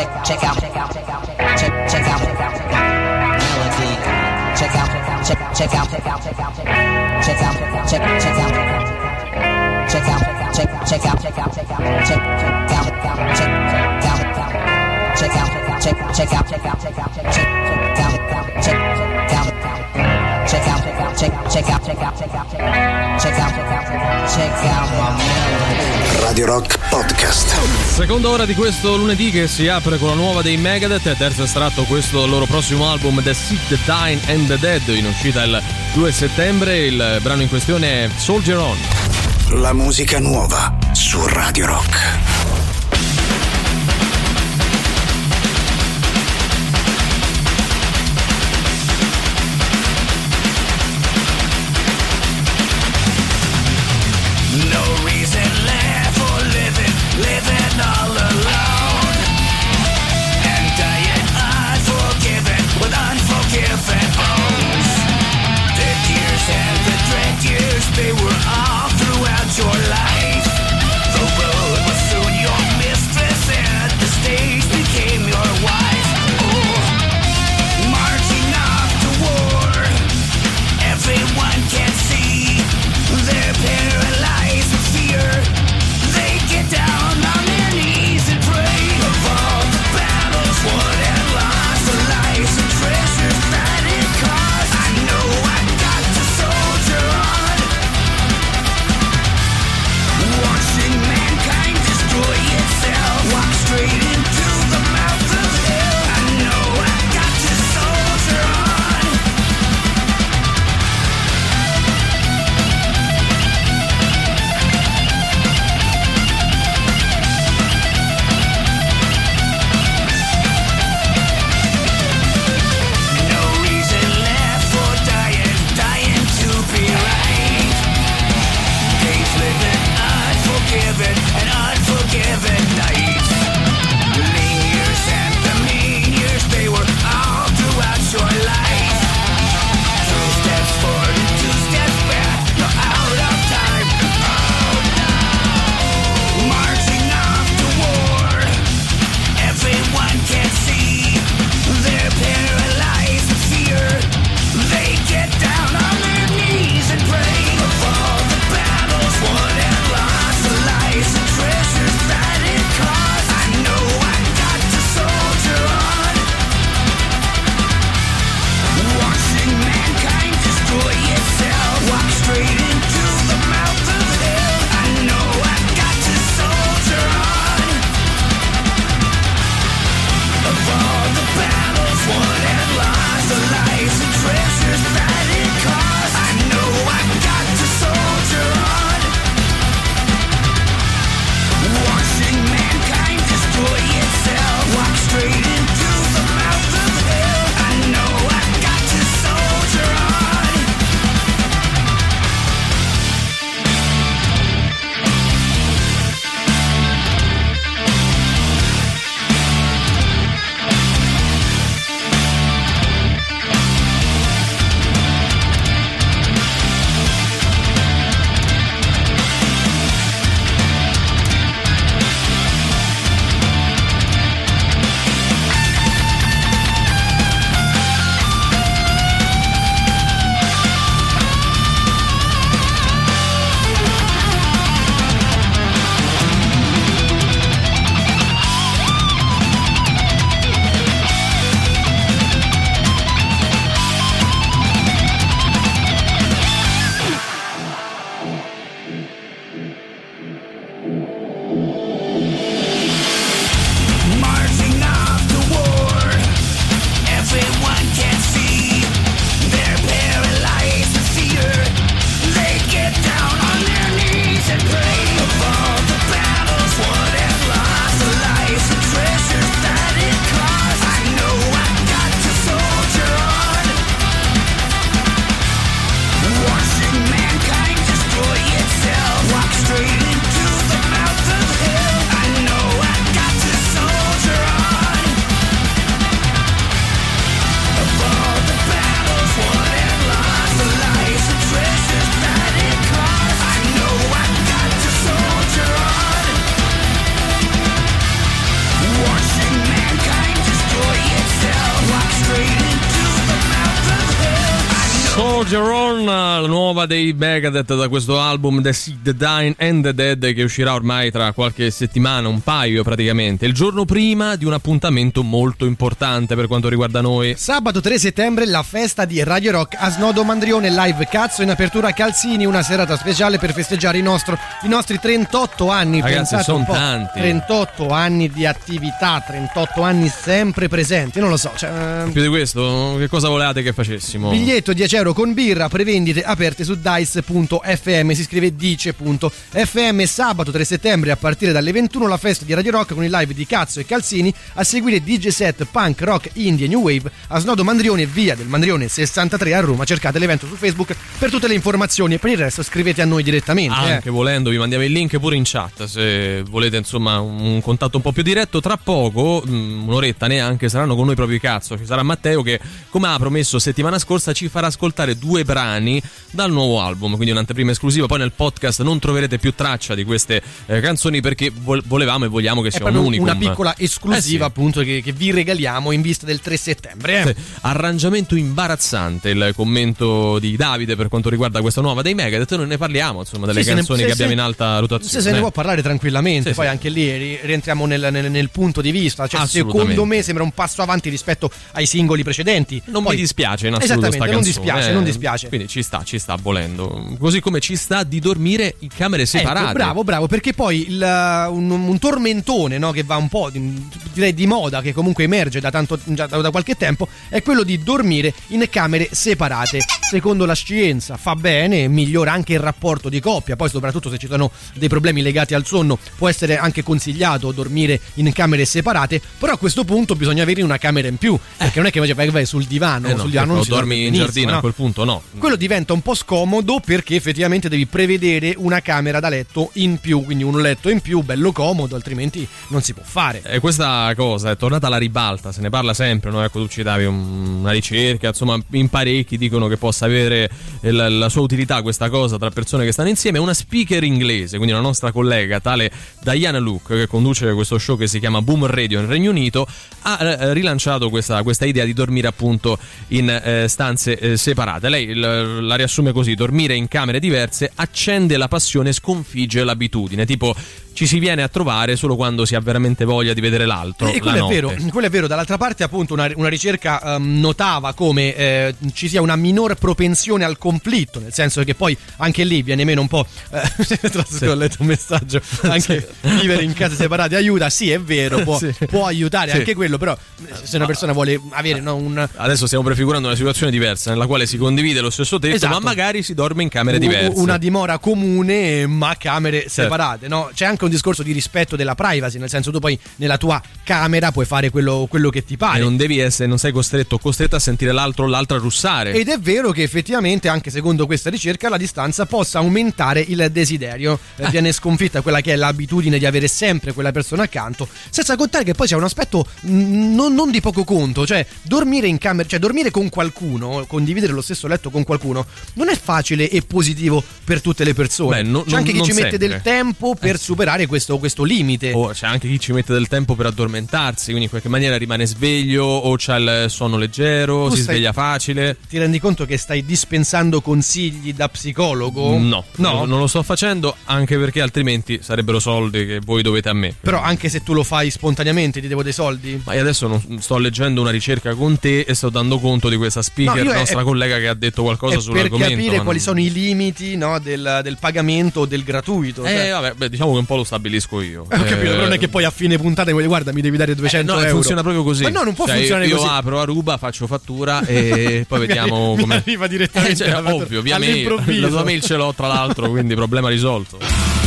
check out, check, out, check out, check, out, check out, check check out, melody. Check out, check, out, check out, check out, check out, check out, check, out, check out, check out, check, out, check out, check out, check out, check, out. check out, the cut, check out, check out, check, out, check out, the check check, tell me, tell me, check, check, tell me, tell me. Check out, the cut, check out, check out, check out, check out, check check, check, tell me, tell me, check, check, tell me, tell me. Check out, the cow, check out, check out, check out, check out, check out, check out, the cow. check out my melody. Radio Rock Podcast. Seconda ora di questo lunedì che si apre con la nuova dei Megadeth, terzo estratto questo loro prossimo album The Sick, The Dying and The Dead in uscita il 2 settembre, il brano in questione è Soldier On. La musica nuova su Radio Rock. Megadeth da questo album The Sick, The Dying and The Dead che uscirà ormai tra qualche settimana, un paio praticamente, il giorno prima di un appuntamento molto importante per quanto riguarda noi. Sabato 3 settembre la festa di Radio Rock a Snodo Mandrione live cazzo in apertura a Calzini, una serata speciale per festeggiare i, nostro- i nostri 38 anni. Ragazzi, Pensate un son po', tanti. 38 anni di attività, 38 anni sempre presenti, non lo so. Cioè, ehm, Più di questo, che cosa volevate che facessimo? Biglietto 10 euro con birra, prevendite aperte su dice.fm, si scrive dice.fm, sabato 3 settembre a partire dalle 21 la festa di Radio Rock con il live di Cazzo e Calzini, a seguire DJ set punk, rock, indie e new wave a Snodo Mandrione, via del Mandrione 63 a Roma, cercate l'evento su Facebook per tutte le informazioni e per il resto scrivete a noi direttamente. eh. Anche volendo vi mandiamo il link pure in chat se volete insomma un contatto un po' più diretto. Tra poco, mm, un'oretta neanche, saranno con noi proprio i cazzo. Ci sarà Matteo che, come ha promesso settimana scorsa, ci farà ascoltare due brani dal nuovo album, quindi un'anteprima esclusiva. Poi nel podcast non troverete più traccia di queste eh, canzoni perché vol- volevamo e vogliamo che sia un unicum. una piccola esclusiva Eh sì. appunto che, che vi regaliamo in vista del 3 settembre. eh. Sì, Arrangiamento imbarazzante il commento di Davide per quanto riguarda questa nuova dei Megadeth. Noi ne parliamo insomma delle Sì, ne- canzoni se- che abbiamo in alta rotazione. Se se ne può parlare tranquillamente, poi anche lì ri- rientriamo nel, nel- nel punto di vista. Cioè, secondo me sembra un passo avanti rispetto ai singoli precedenti. Non Poi- mi dispiace in assoluto sta non canzone, dispiace, eh. non dispiace. Quindi ci sta, ci sta volendo. Così come ci sta di dormire in camere separate. Ecco, bravo, bravo, perché poi il, uh, un, un tormentone no, che va un po' di- direi di moda, che comunque emerge da, tanto, da, da qualche tempo, è quello di dormire in camere separate. Secondo la scienza fa bene, migliora anche il rapporto di coppia, poi soprattutto se ci sono dei problemi legati al sonno può essere anche consigliato dormire in camere separate, però a questo punto bisogna avere una camera in più, perché non è che vai, sul divano, Eh no, sul divano non dormi in benissimo, giardino no? a quel punto no. Quello diventa un po' scomodo perché effettivamente devi prevedere una camera da letto in più, quindi un letto in più, bello comodo, altrimenti non si può fare. E questa cosa è tornata alla ribalta, se ne parla sempre, no? Ecco, tu citavi un- una ricerca, insomma, in parecchi dicono che possa avere il- la sua utilità questa cosa tra persone che stanno insieme. Una speaker inglese, quindi una nostra collega, tale Diana Luke, che conduce questo show che si chiama Boom Radio nel Regno Unito, ha eh, rilanciato questa, questa idea di dormire appunto in eh, stanze eh, separate. Lei l- la riassume così: dormire in camere diverse accende la passione e sconfigge l'abitudine. Tipo, ci si viene a trovare solo quando si ha veramente voglia di vedere l'altro. E la quello è notte. vero, quello è vero. Dall'altra parte, appunto, una, una ricerca ehm, notava come eh, ci sia una minor propensione al conflitto, nel senso che poi anche lì viene meno un po'. Eh, tra l'altro ho letto un messaggio. Anche vivere in case separate aiuta. Sì, è vero, può, Sì. può aiutare Sì. anche quello, però se una persona vuole avere no, un. Adesso stiamo prefigurando una situazione diversa nella quale si condivide lo stesso tetto, Esatto. ma magari si dorme in camere diverse. Una dimora comune, ma camere separate. No? C'è anche un discorso di rispetto della privacy, nel senso tu poi nella tua camera puoi fare quello, quello che ti E pare. non devi essere, non sei costretto o costretta a sentire l'altro o l'altra russare. Ed è vero che effettivamente, anche secondo questa ricerca, la distanza possa aumentare il desiderio. Eh, Viene sconfitta quella che è l'abitudine di avere sempre quella persona accanto. Senza contare che poi c'è un aspetto mm, non, non di poco conto. Cioè, dormire in camera, cioè dormire con qualcuno, condividere lo stesso letto con qualcuno, non è facile e positivo per tutte le persone. Beh, no- c'è anche chi non ci mette sempre. del tempo per Eh superare questo, questo limite. O c'è anche chi ci mette del tempo per addormentarsi, quindi in qualche maniera rimane sveglio o c'ha il sonno leggero, Tu si stai- sveglia facile. Ti rendi conto che stai dispensando consigli da psicologo? No, no. non- non lo sto facendo anche perché altrimenti sarebbero soldi che voi dovete a me. Però anche se tu lo fai spontaneamente ti devo dei soldi? Ma io adesso non sto leggendo una ricerca con te e sto dando conto di questa speaker, No, nostra è- collega che ha detto qualcosa È per sull'argomento. capire ma quali sono i limiti no, del, del pagamento o del gratuito. Eh, cioè. vabbè, beh, diciamo che un po' lo stabilisco io. Eh, ho capito, Eh, non è che poi a fine puntata vuoi, guarda, mi devi dare 200 No, euro. funziona proprio così. Ma no, non può Cioè, funzionare io così. apro a ruba, faccio fattura e poi vediamo come. arriva direttamente Eh, cioè, ovvio, via mail. La tua mail ce l'ho tra l'altro, quindi problema risolto.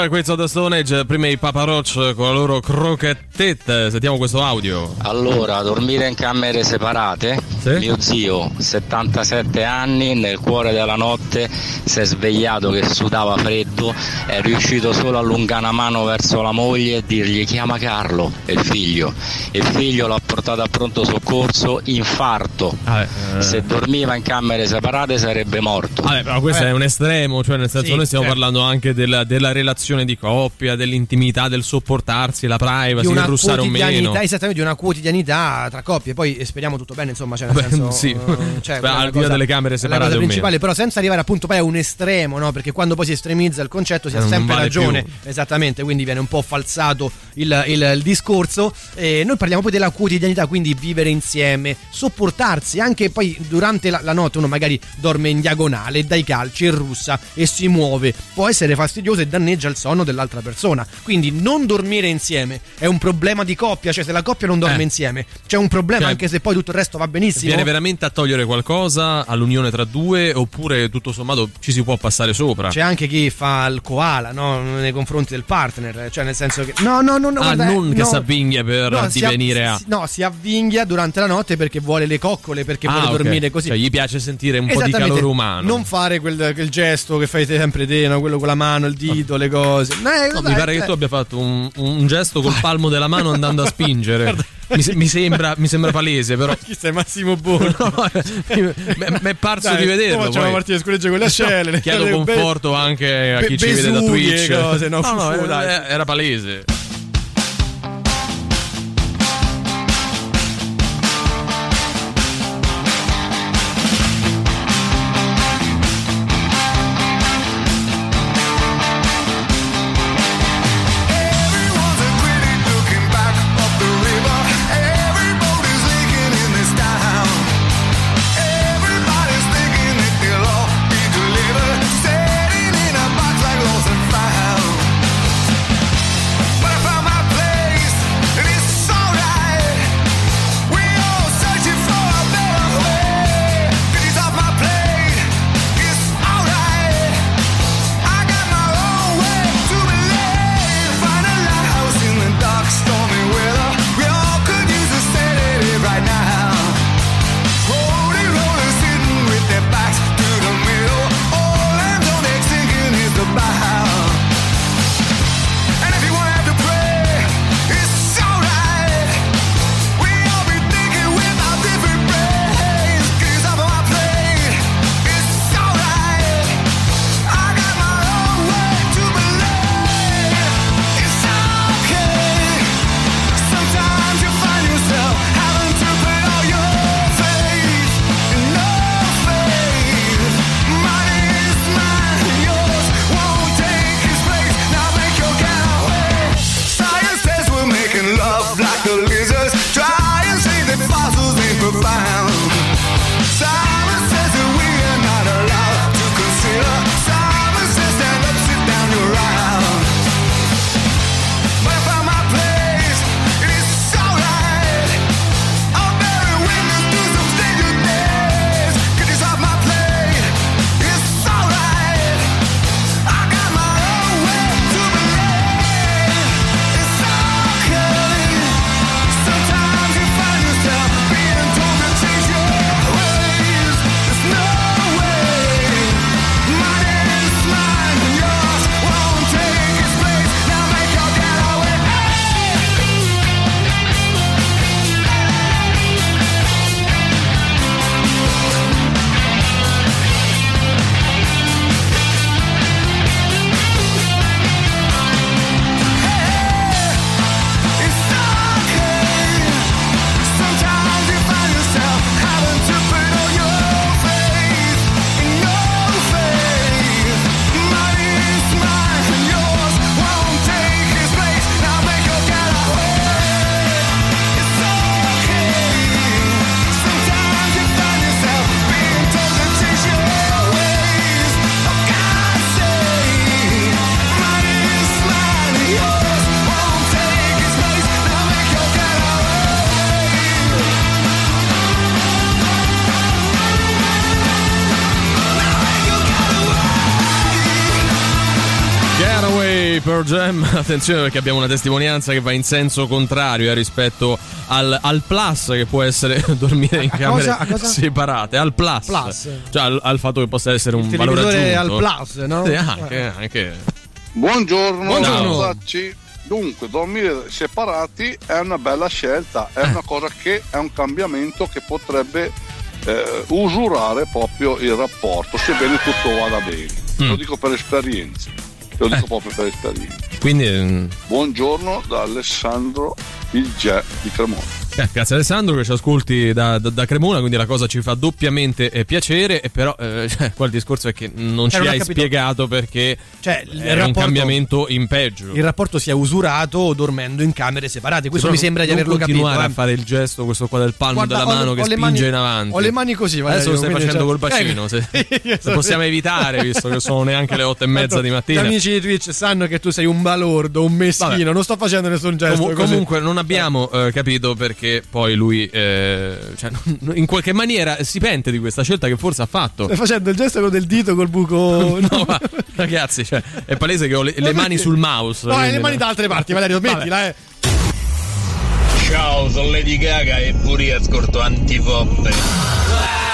Knows, questo da Stone Age, prima i Papa Roach con la loro croquettette. Sentiamo questo audio. Allora, dormire in camere separate? Mio zio, 77 anni, nel cuore della notte si è svegliato che sudava freddo, è riuscito solo a allungare una mano verso la moglie e dirgli chiama Carlo il figlio. Il figlio l'ha portato a pronto soccorso, infarto. Se dormiva in camere separate sarebbe morto. Vabbè, però questo è un estremo, cioè nel senso Sì, noi stiamo certo. parlando anche della, della relazione di coppia, dell'intimità, del sopportarsi, la privacy, una russare o meno. quotidianità, esattamente di una quotidianità tra coppie. Poi eh, speriamo tutto bene, insomma, cioè nel Beh, senso, sì. eh, cioè, Beh, al di là delle camere è la separate cosa principale, però senza arrivare appunto poi a un estremo, no? Perché quando poi si estremizza il concetto si ha Eh, sempre vale ragione, più. esattamente, quindi viene un po' falsato il, il- il discorso. E noi parliamo poi della quotidianità, quindi vivere insieme, sopportarsi, anche poi durante la, la notte uno magari dorme in diagonale, dai calci, in russa e si muove, può essere fastidioso e danneggia il sonno dell'altra persona. Quindi non dormire insieme è un problema di coppia, cioè se la coppia non dorme Eh. insieme c'è un problema Cioè, anche se poi tutto il resto va benissimo. Viene veramente a togliere qualcosa all'unione tra due oppure tutto sommato ci si può passare sopra? C'è anche chi fa il koala no? nei confronti del partner, cioè nel senso che no, no, no, no, ah, guarda, non eh, che no. si avvinghia per No, divenire a... si- No, si avvinghia durante la notte perché vuole le coccole, perché Ah, vuole ok. dormire così. Cioè, gli piace sentire un po' di calore umano. Non fare quel, quel gesto che fai sempre te, no? quello con la mano, il dito, le cose. No, eh, No, dai, mi pare eh. che tu abbia fatto un, un gesto col palmo della mano andando a spingere. Mi, se- mi sembra, mi sembra palese, però. Chi sei Massimo Borghi? Mi è parso Dai, di vederlo. facciamo poi. partire le scuregge con le ascelle. le Chiedo cose be- conforto anche a be- chi ci vede da Twitch. cose, no, no, fu, era, dai. era palese. Attenzione perché abbiamo una testimonianza che va in senso contrario eh, rispetto al, al plus che può essere dormire in A camere cosa? A cosa? separate, al plus. Plus. Cioè al, al fatto che possa essere un Il valore aggiunto. al plus, no? Sì, anche, anche. Buongiorno, Buongiorno. Zacci. Dunque, dormire separati è una bella scelta, è una cosa che è un cambiamento che potrebbe eh, usurare proprio il rapporto, sebbene tutto vada bene. Lo dico per esperienza, lo dico proprio per esperienza. Quindi mm, Buongiorno da Alessandro il Ge di Cremona. Eh, grazie Alessandro che ci ascolti da, da- da Cremona, quindi la cosa ci fa doppiamente eh, piacere, e però eh, cioè, qua il discorso è che non Cioè, ci non ha hai capito- spiegato perché Cioè, il è un rapporto- cambiamento in peggio. Il rapporto sia usurato dormendo in camere separate. Questo Però mi sembra di averlo capito. continuare eh. a fare il gesto, questo qua del palmo Guarda, della ho mano che ho le spinge mani- in avanti. ho le mani così, Valerio, Adesso lo stai facendo col bacino. Se, se Esatto. possiamo evitare, visto che sono neanche le otto e mezza di mattina. Gli amici di Twitch sanno che tu sei un balordo, un meschino. Vabbè. Non sto facendo nessun gesto. Così. comunque non abbiamo eh, capito perché poi lui eh, cioè, in qualche maniera si pente di questa scelta che forse ha fatto. Stai facendo il gesto del dito col buco. No, ma ragazzi, cioè, è palese che ho le, le mani sul mouse. No, quindi le mani no. da altre parti, Valerio, smettila, eh. Ciao, sono Lady Gaga e pure ascolto antipoppe. I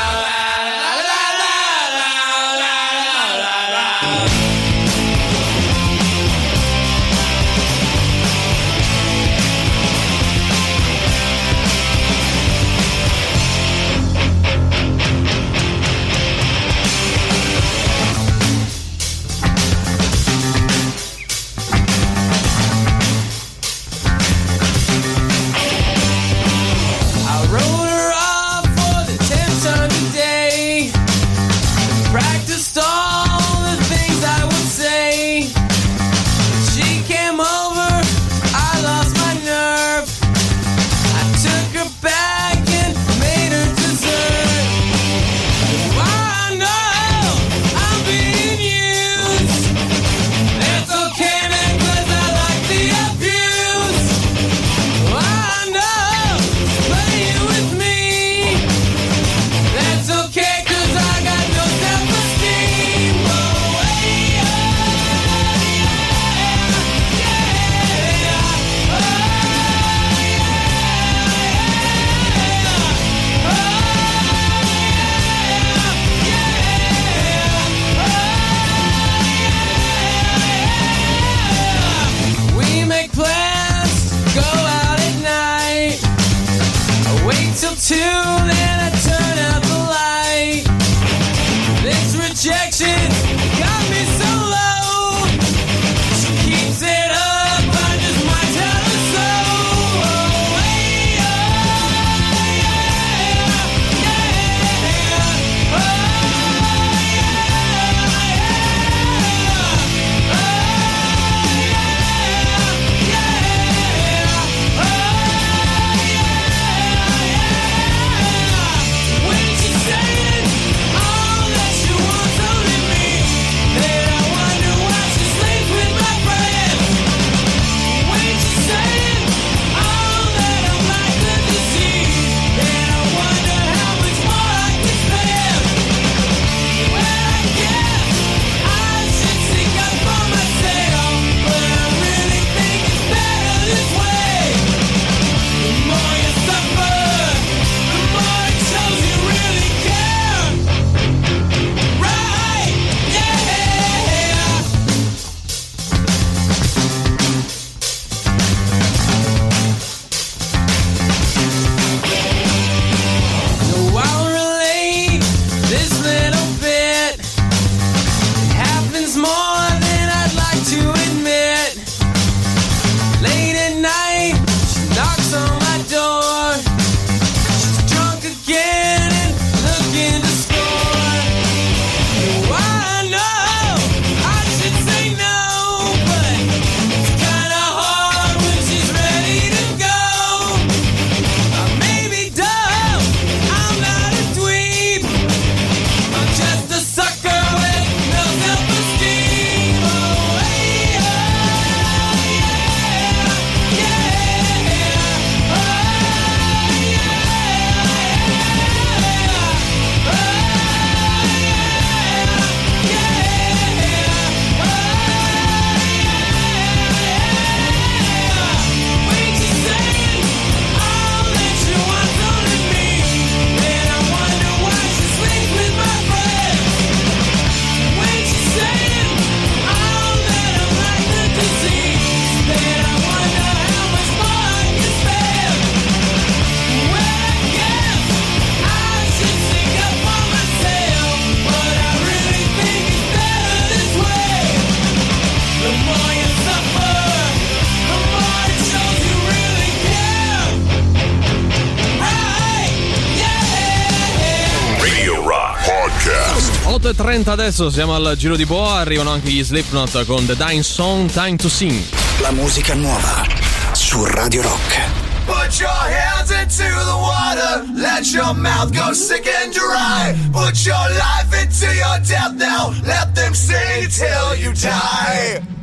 8.30 adesso, siamo al giro di boa, arrivano anche gli Slipknot con The Dying Song, Time to Sing. La musica nuova su Radio Rock. Put your hands into the water, let your mouth go sick and dry. Put your life into your death now, let them sing till you die.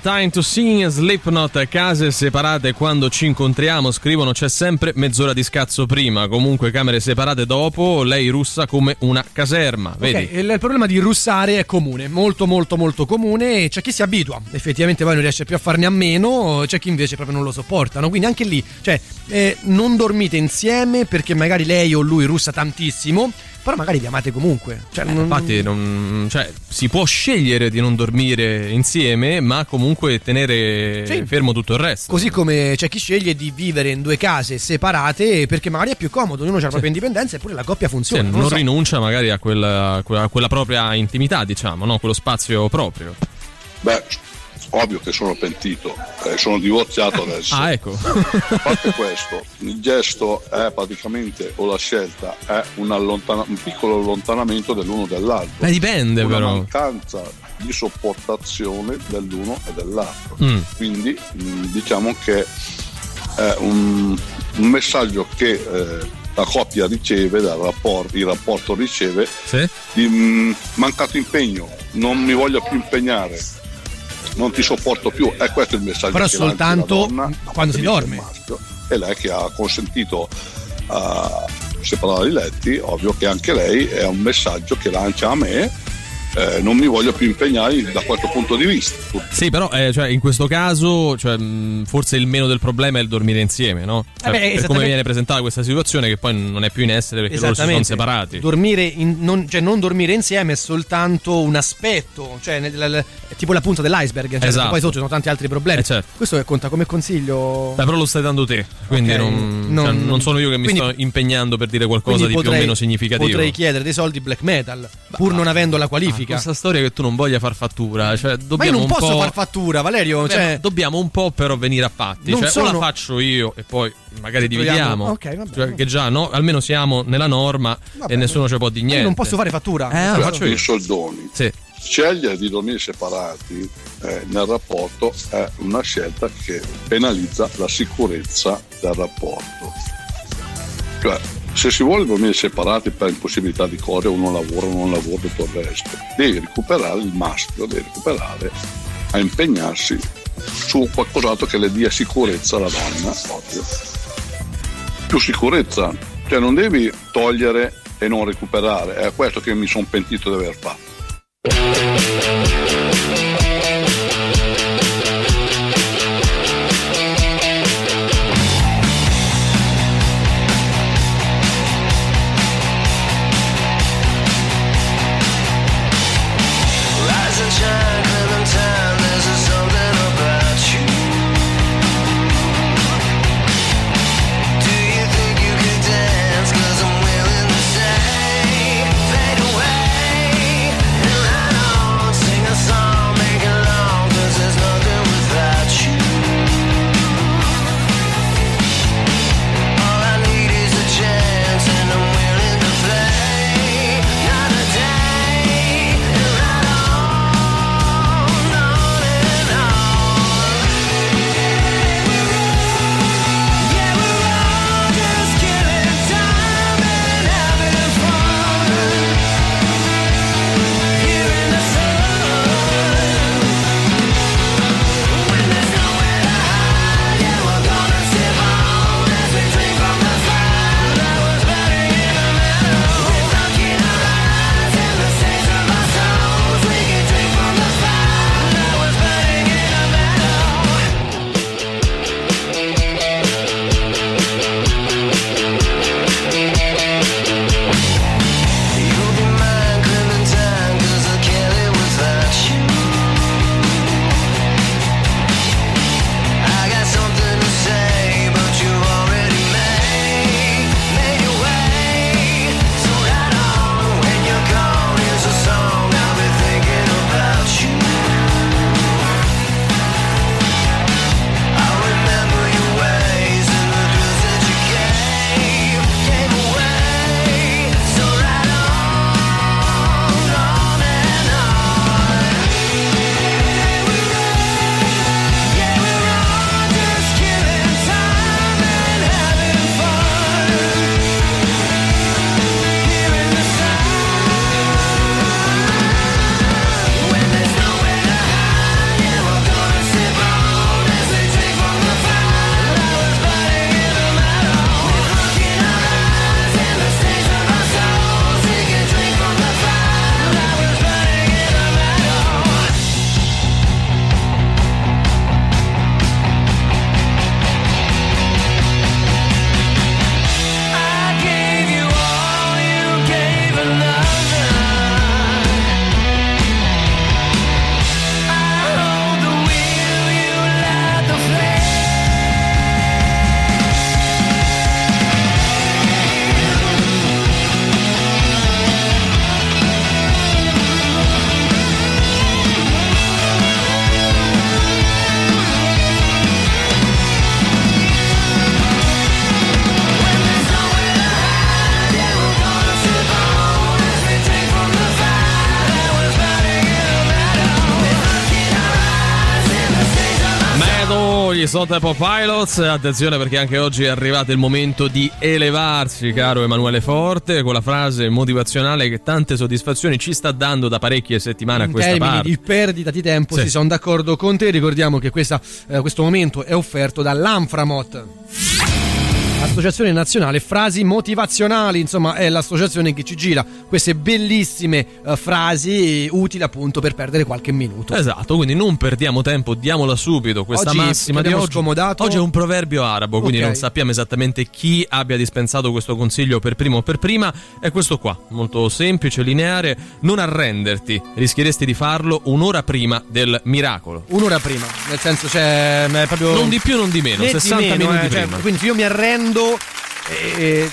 Time to Sing Slipknot case separate quando ci incontriamo scrivono c'è sempre mezz'ora di scazzo prima. Comunque camere separate dopo lei russa come una caserma vedi Ok, il il problema di russare è comune, molto molto molto comune c'è chi si abitua, effettivamente poi non riesce più a farne a meno, c'è chi invece proprio non lo sopporta, no? quindi anche lì, cioè, eh, non dormite insieme perché magari lei o lui russa tantissimo, però magari vi amate comunque. Cioè, non- Eh, Infatti, non- cioè, si può scegliere di non dormire insieme, ma comunque tenere Sì. fermo tutto il resto. Così come c'è chi sceglie di vivere in due case separate perché magari è più comodo, ognuno ha la propria indipendenza eppure la coppia Sì, funziona. non non lo so. rinuncia magari a quella, a quella- a quella propria intimità, diciamo, no? quello spazio proprio. Beh, ovvio che sono pentito, eh, sono divorziato adesso. Ah, ecco. A parte questo, il gesto è praticamente, o la scelta, è un, allontana- un piccolo allontanamento dell'uno dall'altro. Eh, dipende, una però. mancanza di sopportazione dell'uno e dell'altro. Mm. Quindi mh, diciamo che è un, un messaggio che eh, la coppia riceve, dal rapporto, il rapporto riceve, Sì? di mh, mancato impegno, non mi voglio più impegnare, non ti sopporto più. E questo è il messaggio Però soltanto donna quando si dorme. maschio. E lei che ha consentito a separare i letti, ovvio che anche lei è un messaggio che lancia a me eh, non mi voglio più impegnare da questo punto di vista. Sì, però eh, cioè, in questo caso cioè, mh, forse il meno del problema è il dormire insieme, no? Cioè, Eh beh, per come viene presentata questa situazione che poi non è più in essere perché loro si sono separati. Dormire in- non, cioè non dormire insieme è soltanto un aspetto, cioè nel- nel- è tipo la punta dell'iceberg, cioè, Esatto. poi sotto ci sono tanti altri problemi. Eh, certo. Questo conta come consiglio. Beh, però lo stai dando te, quindi Ok, non, non- cioè, non sono io che mi quindi- sto impegnando per dire qualcosa di più o potrei- meno significativo. Potrei chiedere dei soldi black metal, pur non avendo la qualifica. Questa storia che tu non voglia far fattura, cioè Ma io dobbiamo non un posso po'... far fattura, Valerio. Beh, cioè, dobbiamo un po' però venire a patti. Non Cioè, sono- o la faccio io e poi magari dividiamo. ok, vabbè. Cioè, che già no, almeno siamo nella norma Vabbè, e nessuno ci può di io niente. non posso fare fattura. Eh, lo Cioè, faccio io. in soldoni. Sì. Scegliere di dormire separati eh, nel rapporto è una scelta che penalizza la sicurezza del rapporto. Cioè, se si vuole dormire separati per impossibilità di cose, uno lavora, uno non lavora, tutto il resto, devi recuperare il maschio, devi recuperare a impegnarsi su qualcos'altro che le dia sicurezza alla donna, ovvio. Più sicurezza, cioè non devi togliere e non recuperare, è questo che mi sono pentito di aver fatto. Stone Temple Pilots, attenzione perché anche oggi è arrivato il momento di elevarsi, caro Emanuele Forte, con la frase motivazionale che tante soddisfazioni ci sta dando da parecchie settimane a in questa termini parte. di perdita di tempo Sì. si sono d'accordo con te ricordiamo che questa, eh, questo momento è offerto dall'Anframot Associazione Nazionale Frasi Motivazionali, insomma è l'associazione che ci gira queste bellissime eh, frasi utili appunto per perdere qualche minuto. Esatto, quindi non perdiamo tempo, diamola subito questa Oggi massima di abbiamo oggi. scomodato. Oggi è un proverbio arabo, quindi Ok. non sappiamo esattamente chi abbia dispensato questo consiglio per primo o per prima. È questo qua, molto semplice, lineare. Non arrenderti, rischieresti di farlo un'ora prima del miracolo. Un'ora prima, nel senso c'è è proprio... Non di più, non di meno, Né di 60 meno, minuti eh, cioè, prima. quindi se io mi arrendo... eh,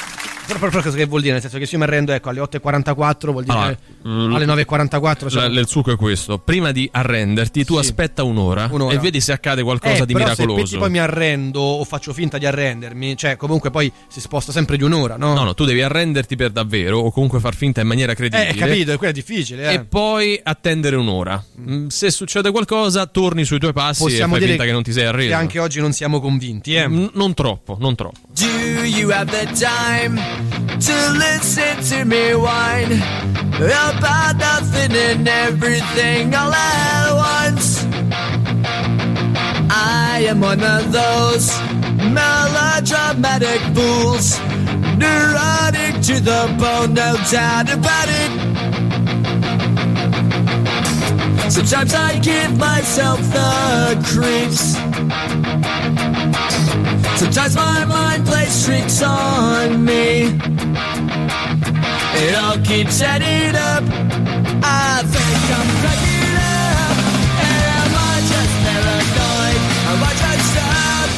però, però- però cosa che vuol dire? Nel senso che se io mi arrendo ecco alle 8.44 vuol dire Allora, mm, alle 9.44 cioè- La- il succo è questo: prima di arrenderti, tu aspetta un'ora, Un'ora. e vedi se accade qualcosa Eh, di però miracoloso. se poi mi arrendo o faccio finta di arrendermi, cioè comunque poi si sposta sempre di un'ora, no? No, no, tu devi arrenderti per davvero o comunque far finta in maniera credibile. Eh, capito, è quello è difficile, eh. E poi attendere un'ora. Mm, Se succede qualcosa, torni sui tuoi passi Possiamo e fai dire finta che non ti sei arreso. che anche oggi non siamo convinti, eh. N- non troppo, non troppo. Do you have the time to listen to me whine about nothing and everything all at once? I am one of those melodramatic fools, neurotic to the bone, no doubt about it. Sometimes I give myself the creeps. Sometimes my mind plays tricks on me. It all keeps adding up. I think I'm cracking up. Am I just paranoid? Am I just up?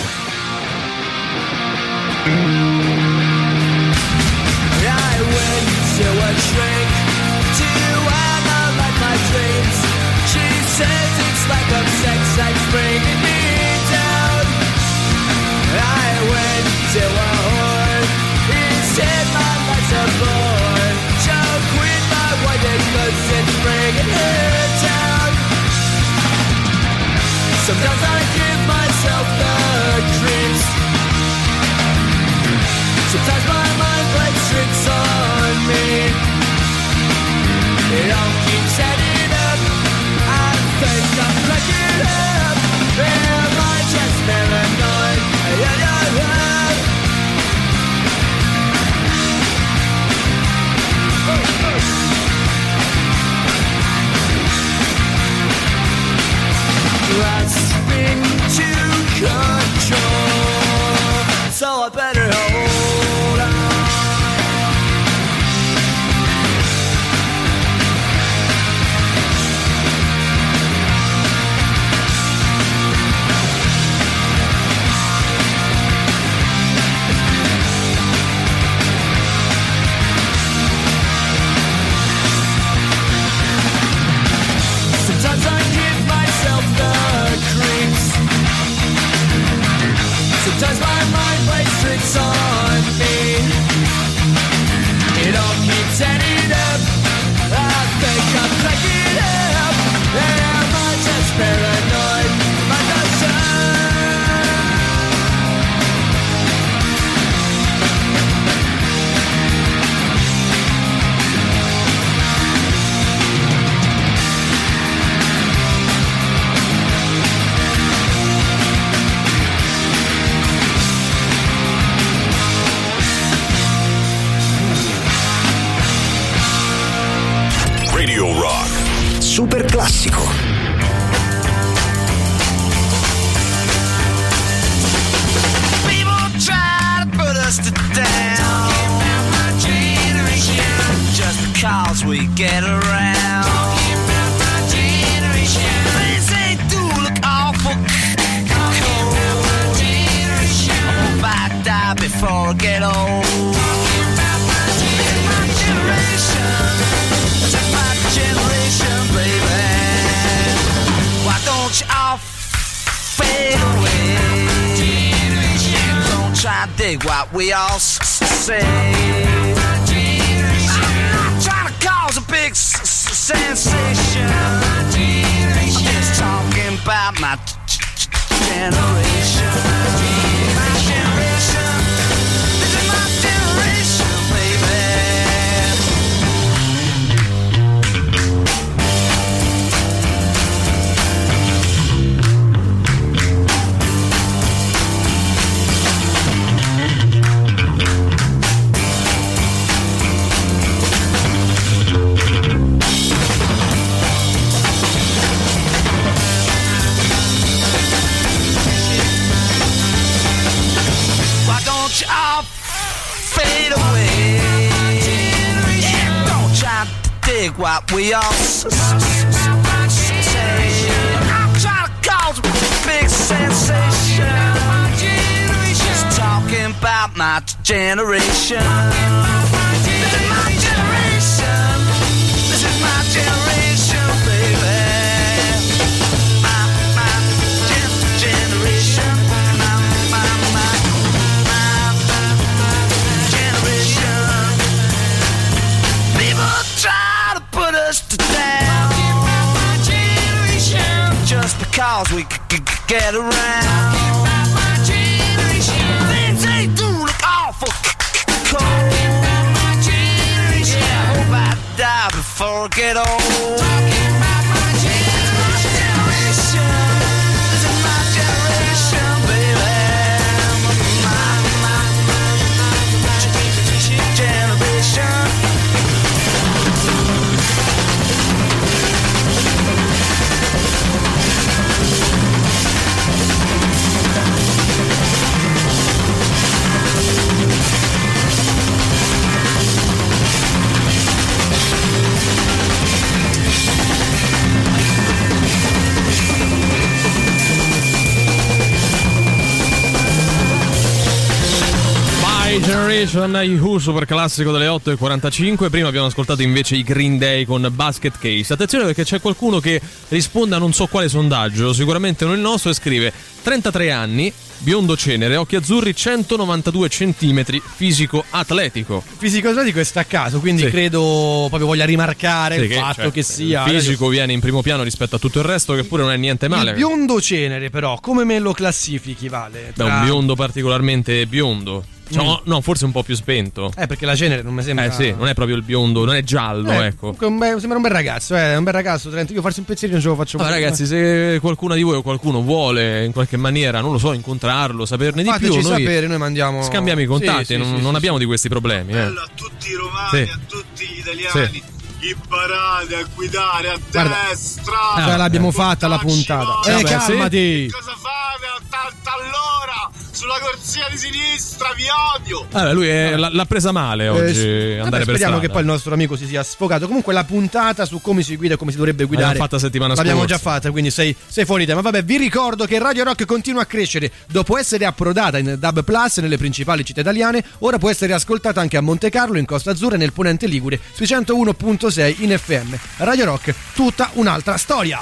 I went to a shrink like a sex bringing me down. I went to a whore. Said my life's a bore. So quit my it's bringing down. Sometimes I give myself the creeps. Sometimes my mind plays tricks on me. It all keeps upsetting classico. What we all say. I'm not trying to cause a big sensation. I'm just talking about my generation. Music what we all say. I'm trying to cause a big sensation. Just talking about my generation. Get around. Things do look awful cold. Yeah, hope I die before I get old. Generation, Who, super classico delle 8.45. Prima abbiamo ascoltato invece i Green Day con Basket Case. Attenzione perché c'è qualcuno che risponde a non so quale sondaggio, sicuramente non il nostro, e scrive 33 anni, biondo cenere, occhi azzurri, 192 centimetri, fisico atletico. Fisico atletico è staccato, quindi Sì. credo proprio voglia rimarcare Sì, il che, fatto cioè, che sia Il fisico viene in primo piano rispetto a tutto il resto, che pure non è niente male. Il biondo cenere, però, come me lo classifichi, Vale? Beh, un biondo particolarmente biondo. Cioè, Mm. no, no, forse un po' più spento. Eh, perché la cenere non mi sembra. Eh sì, non è proprio il biondo, non è giallo, Eh, ecco. un bel- sembra un bel ragazzo, eh, un bel ragazzo. Trento. Io farsi un pezzettino ce lo faccio Allora, fare. ragazzi, se qualcuno di voi o qualcuno vuole in qualche maniera, non lo so, incontrarlo, saperne di Fateci più, noi sapere, noi mandiamo. scambiamo i contatti, Sì, sì, non, sì, non sì, abbiamo di questi problemi. Eh. a tutti i romani, Sì. a tutti gli italiani. Imparate a guidare a Guarda, destra. Già l'abbiamo fatta la puntata. Eh, sì. calmati. Cosa fate a tanta all'ora? Sulla corsia di sinistra, vi odio. Vabbè, lui è- l'ha, l'ha presa male Eh, oggi sì. andare Vabbè, per speriamo strada. che poi il nostro amico si sia sfogato. Comunque la puntata su come si guida e come si dovrebbe guidare L'abbiamo fatta settimana l'abbiamo scorsa. già fatta, quindi sei, sei fuori tema. Vabbè, vi ricordo che Radio Rock continua a crescere. Dopo essere approdata in Dub Plus nelle principali città italiane, ora può essere ascoltata anche a Monte Carlo, in Costa Azzurra e nel Ponente Ligure sui 101.6 in FM. Radio Rock, tutta un'altra storia.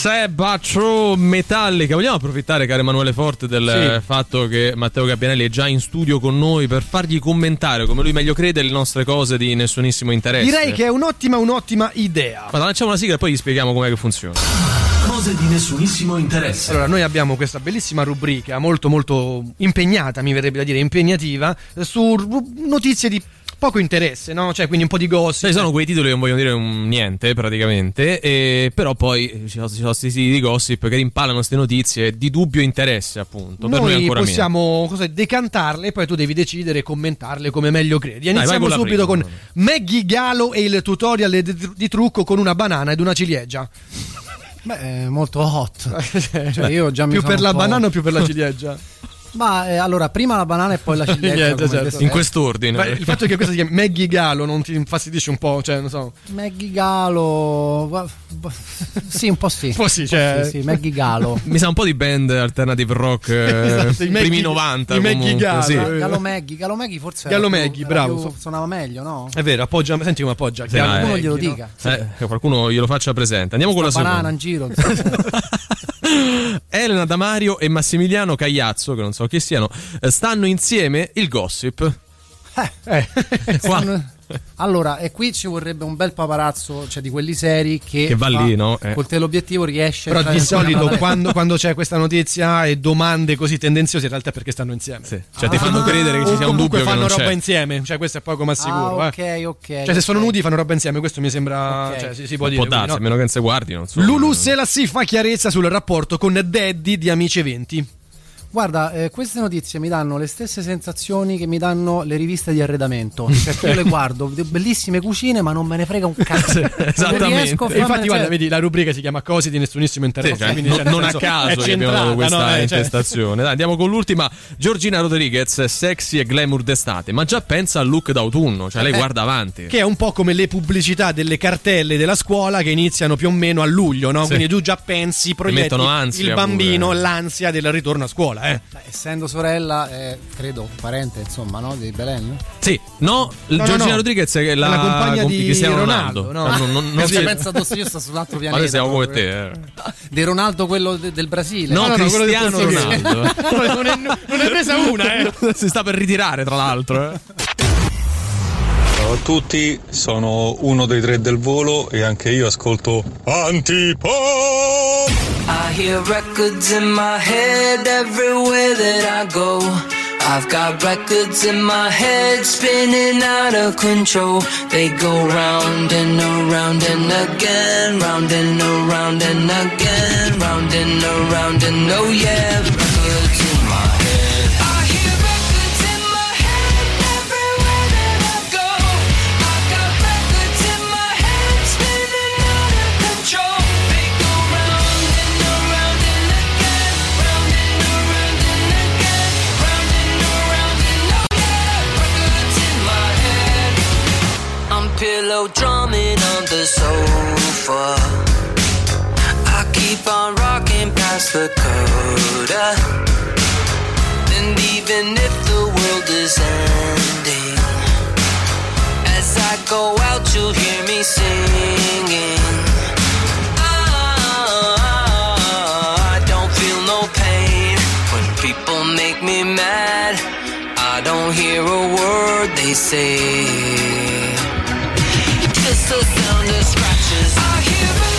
Seba True Metallica. Vogliamo approfittare, caro Emanuele Forte, del Sì. fatto che Matteo Gabbianelli è già in studio con noi per fargli commentare, come lui meglio crede, le nostre cose di nessunissimo interesse. Direi che è un'ottima, un'ottima idea. Ma lanciamo una sigla e poi gli spieghiamo com'è che funziona. Cose di nessunissimo interesse. Allora, noi abbiamo questa bellissima rubrica, molto molto impegnata, mi verrebbe da dire impegnativa, su notizie di poco interesse, no? Cioè, quindi un po' di gossip. Ci sono quei titoli che non vogliono dire un niente praticamente, e però poi ci sono ci sono questi siti di gossip che rimpallano queste notizie di dubbio interesse, appunto. per noi Noi ancora possiamo cosa, decantarle e poi tu devi decidere e commentarle come meglio credi. Dai, Iniziamo con la subito prima. con Maggie Galo e il tutorial di, di trucco con una banana ed una ciliegia. Beh, è molto hot. Cioè, io già mi più sono per la po'- banana o più per la ciliegia? Ma eh, allora, prima la banana e poi la ciliegia. Niente, come certo. detto. In quest'ordine. Ma il fatto che questa si chiami Maggie Galo non ti infastidisce un po', cioè, non so. Maggie Galo. Sì, un po' sì. Un po' sì, cioè- Sì, sì, Maggie Galo. Mi sa un po' di band alternative rock eh, Esatto, i primi Maggie- 90 i Maggie comunque, Galo, sì. eh. Galo Maggie, Galo Maggie forse Gallo era più- Maggie, era bravo. più- suonava meglio, no? È vero, appoggia, senti come appoggia. Sì, Gallo no, eh. Qualcuno glielo dica. Eh, che qualcuno glielo faccia presente. Andiamo con la Sta banana seconda. in giro. Elena Damario e Massimiliano Cagliazzo, che non so chi siano, eh, stanno insieme il gossip. Eh. Qua. Allora, e qui ci vorrebbe un bel paparazzo, cioè di quelli seri che, Che va lì, no? Eh. Col teleobiettivo riesce a Però entrare di solito quando, quando c'è questa notizia e domande così tendenziose in realtà è perché stanno insieme. Cioè, ti fanno credere che ci sia un dubbio che fanno non roba c'è. insieme, cioè questo è poco ma sicuro. Ah, eh. ok, ok. Cioè se sono nudi fanno roba insieme, questo mi sembra... Ok. Cioè, si, si può Può dire. darsi, quindi, a no? meno che non si guardi, non so. Lulu Selassie fa chiarezza sul rapporto con Daddy di Amici Eventi. Guarda, eh, queste notizie mi danno le stesse sensazioni che mi danno le riviste di arredamento. Perché io le guardo, bellissime cucine, ma non me ne frega un cazzo. Non esattamente. riesco a farmene- infatti, guarda, cioè- vedi, la rubrica si chiama Cose di nessunissimo interesse. Sì, cioè, quindi, non- cioè, non a caso che abbiamo dato questa no? Cioè- intestazione. Dai, andiamo con l'ultima. Giorgina Rodriguez, sexy e glamour d'estate, ma già pensa al look d'autunno, cioè lei Eh, guarda avanti. Che è un po' come le pubblicità delle cartelle della scuola che iniziano più o meno a luglio, no? Sì. Quindi tu già pensi, proietti il bambino, pure. l'ansia del ritorno a scuola, eh. Beh, essendo sorella, eh, credo, parente, insomma, no? Di Belen. Sì, no, No, no, Giorgina no. Rodriguez è la, la compagna di Cristiano Ronaldo, Ronaldo. no? Ah, non- non- non si- pensa addosso, io sto su un altro Ma pianeta. noi siamo come te. eh. Di Ronaldo, quello de- del Brasile. No, no, no, Cristiano. Ronaldo. non, è, non è presa una, eh. si sta per ritirare, tra l'altro. eh. Ciao a tutti, sono uno dei tre del volo e anche io ascolto Antipop! I hear records in my head everywhere that I go. I've got records in my head spinning out of control. They go round and around and again, round and around and again, round and around and oh yeah, records pillow drumming on the sofa. I keep on rocking past the coda. And even if the world is ending, as I go out, you'll hear me singing. Ah, I don't feel no pain when people make me mad. I don't hear a word they say. Just the sound of scratches. I hear records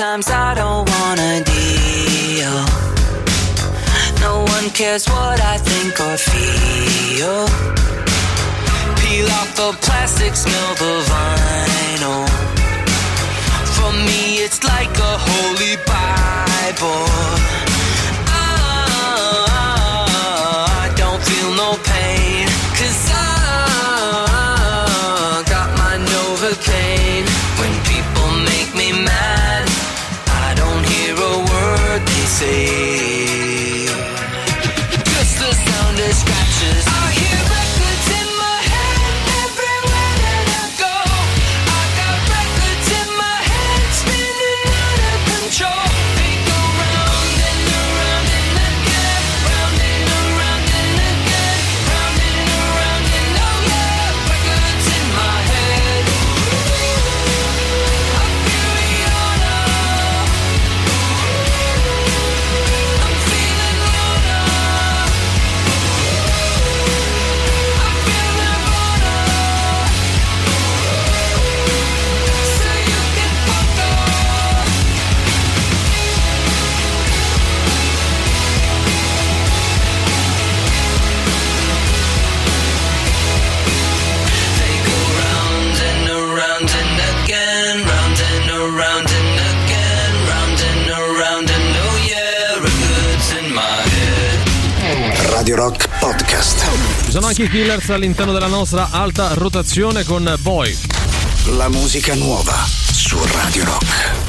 sometimes I don't wanna deal. No one cares what I think or feel. Peel off the plastic, smell the vinyl. For me, it's like a holy Bible. Ci sono anche i killers all'interno della nostra alta rotazione con Boy. La musica nuova su Radio Rock.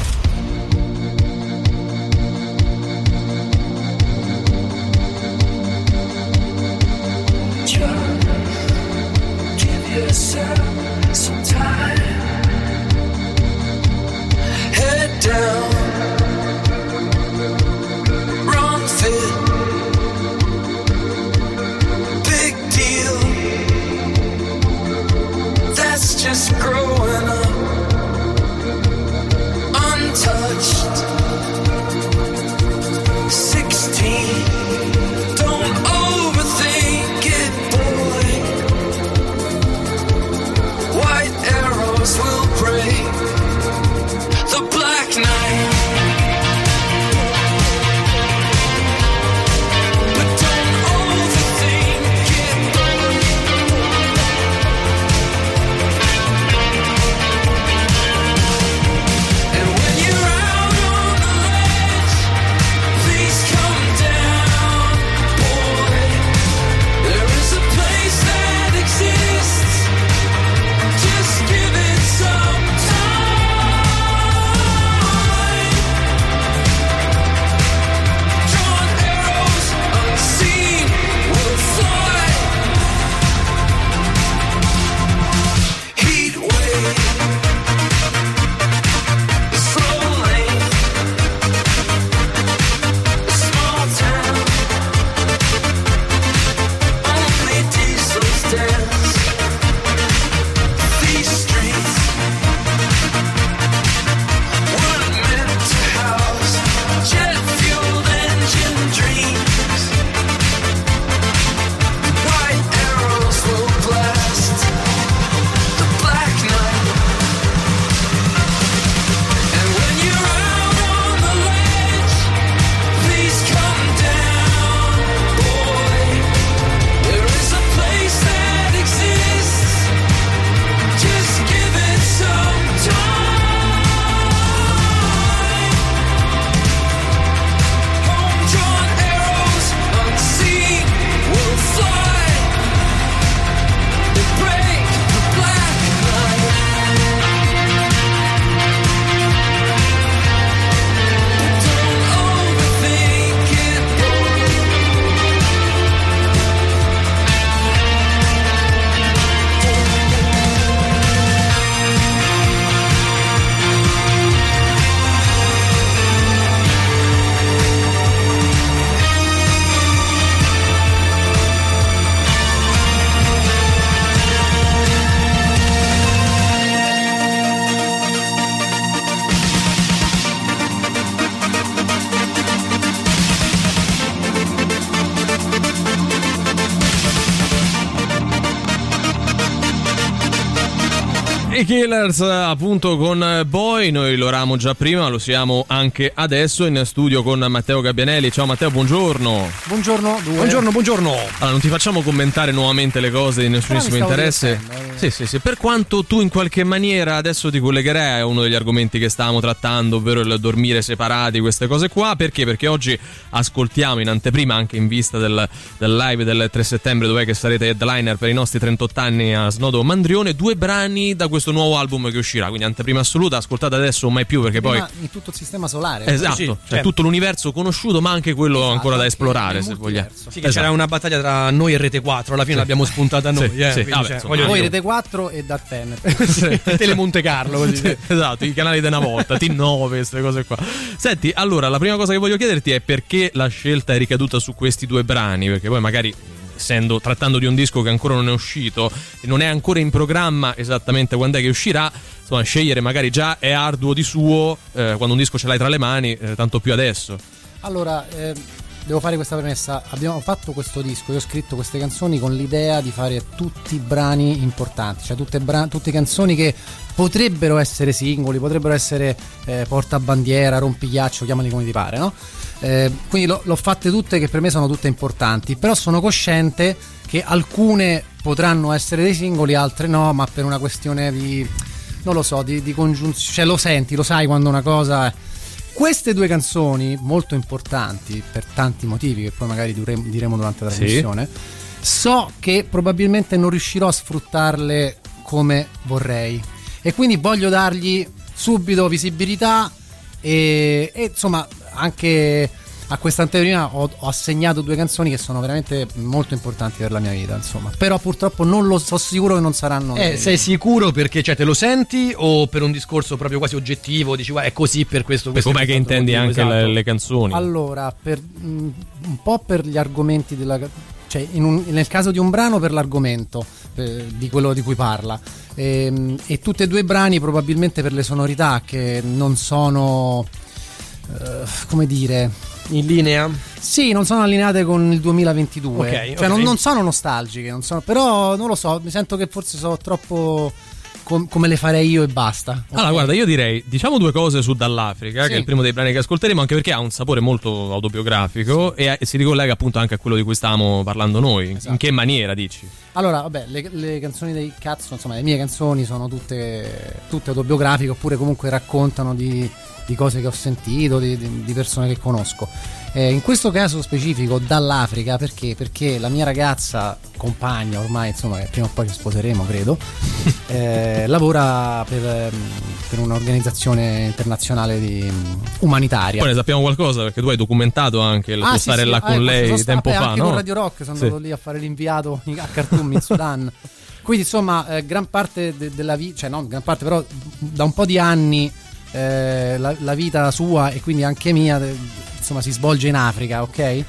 Killers appunto con Boy, noi lo eravamo già prima, lo siamo anche adesso in studio con Matteo Gabbianelli. Ciao Matteo, buongiorno. Buongiorno, due. Buongiorno, buongiorno. Allora, non ti facciamo commentare nuovamente le cose di nessunissimo interesse. divertendo, Sì, sì, sì. Per quanto tu in qualche maniera adesso ti collegherai a uno degli argomenti che stavamo trattando, ovvero il dormire separati, queste cose qua. Perché? Perché oggi ascoltiamo in anteprima, anche in vista del, del live del 3 settembre, dove che sarete headliner per i nostri 38 anni a Snodo Mandrione, due brani da questo nuovo album che uscirà. Quindi anteprima assoluta, ascoltate adesso o mai più, perché poi. Prima in tutto il sistema solare. Esatto, Sì, cioè certo. tutto l'universo conosciuto, ma anche quello Esatto, ancora da esplorare, se vogliamo. Sì, che c'era una battaglia tra noi e Rete 4, alla fine l'abbiamo spuntata noi. Sì, eh, sì, vabbè, cioè, insomma, voglio Voi dire- Rete 4 e da Tenet. Tele Monte Carlo, così. Sì, esatto, i canali di una volta, T9, queste cose qua. Senti, allora, la prima cosa che voglio chiederti è perché la scelta è ricaduta su questi due brani, perché poi magari essendo trattando di un disco che ancora non è uscito e non è ancora in programma esattamente quando è che uscirà, insomma, scegliere magari già è arduo di suo eh, quando un disco ce l'hai tra le mani, eh, tanto più adesso. Allora, eh, devo fare questa premessa. Abbiamo fatto questo disco, io ho scritto queste canzoni con l'idea di fare tutti i brani importanti, cioè tutte, bra- tutte canzoni che potrebbero essere singoli, potrebbero essere eh, portabandiera, rompighiaccio, chiamali come ti pare, no? Eh, quindi l'ho, l'ho fatte tutte che per me sono tutte importanti, però sono cosciente che alcune potranno essere dei singoli, altre no, ma per una questione di non lo so, di, di congiunzione, cioè lo senti, lo sai quando una cosa Queste due canzoni, molto importanti per tanti motivi, che poi magari diremo, durante la Sì. trasmissione, so che probabilmente non riuscirò a sfruttarle come vorrei. E quindi voglio dargli subito visibilità e, e, insomma anche a questa anteprima ho, ho assegnato due canzoni che sono veramente molto importanti per la mia vita, insomma. Però purtroppo non lo so sicuro che non saranno Eh, le- sei sicuro perché cioè, te lo senti o per un discorso proprio quasi oggettivo? Dici, guarda, è così per questo. E questo com'è è che intendi motivo, anche le, esatto. le canzoni? Allora, per, mh, un po' per gli argomenti della cioè in un- nel caso di un brano per l'argomento eh, di quello di cui parla Ehm, e tutti e due i brani probabilmente per le sonorità che non sono eh, come dire in linea sì non sono allineate con il 2022 Ok, cioè ok. Non, non sono nostalgiche non sono- però non lo so mi sento che forse sono troppo com- come le farei io e basta Allora, guarda, io direi, diciamo due cose su Dall'Africa, Sì. che è il primo dei brani che ascolteremo, anche perché ha un sapore molto autobiografico e, e si ricollega appunto anche a quello di cui stavamo parlando noi. Esatto. In che maniera, dici? Allora, vabbè, le, le canzoni dei cazzo, insomma, le mie canzoni sono tutte, tutte autobiografiche oppure comunque raccontano di, di cose che ho sentito, di, di- persone che conosco. Eh, in questo caso specifico dall'Africa perché? Perché la mia ragazza, compagna ormai, insomma, che prima o poi ci sposeremo, credo, eh, lavora per, ehm, per un'organizzazione internazionale di, umanitaria. Poi ne sappiamo qualcosa perché tu hai documentato anche il Ah, tuo sì, stare sì, là ah, con ecco, lei sta- tempo beh, fa, anche no? con Radio Rock sono Sì. andato lì a fare l'inviato in- a Khartoum in Sudan. Quindi insomma, eh, gran parte de- della vita, cioè non gran parte, però da un po' di anni eh, la, la vita sua e quindi anche mia, eh, insomma, si svolge in Africa, ok?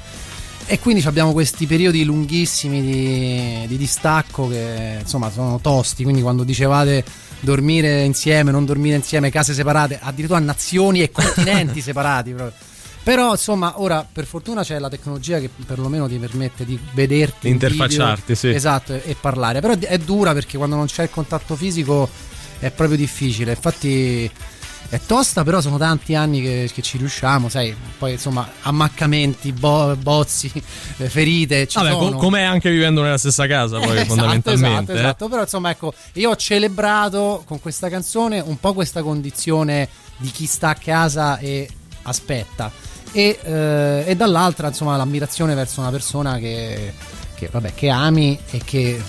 E quindi abbiamo questi periodi lunghissimi di, di distacco che insomma sono tosti. Quindi quando dicevate dormire insieme, non dormire insieme, case separate, addirittura nazioni e continenti separati. proprio. Però insomma, ora per fortuna c'è la tecnologia che perlomeno ti permette di vederti, interfacciarti, video, sì. Esatto, e, e parlare. Però è dura perché quando non c'è il contatto fisico è proprio difficile. Infatti è tosta, però sono tanti anni che, che ci riusciamo, sai. Poi insomma, ammaccamenti, bo- bozzi, eh, ferite. Ci Vabbè, sono. com'è anche vivendo nella stessa casa, poi Esatto, fondamentalmente. Esatto, eh. esatto. Però insomma, ecco, io ho celebrato con questa canzone un po' questa condizione di chi sta a casa e aspetta. E, eh, e dall'altra, insomma, l'ammirazione verso una persona che, che, vabbè, che ami e che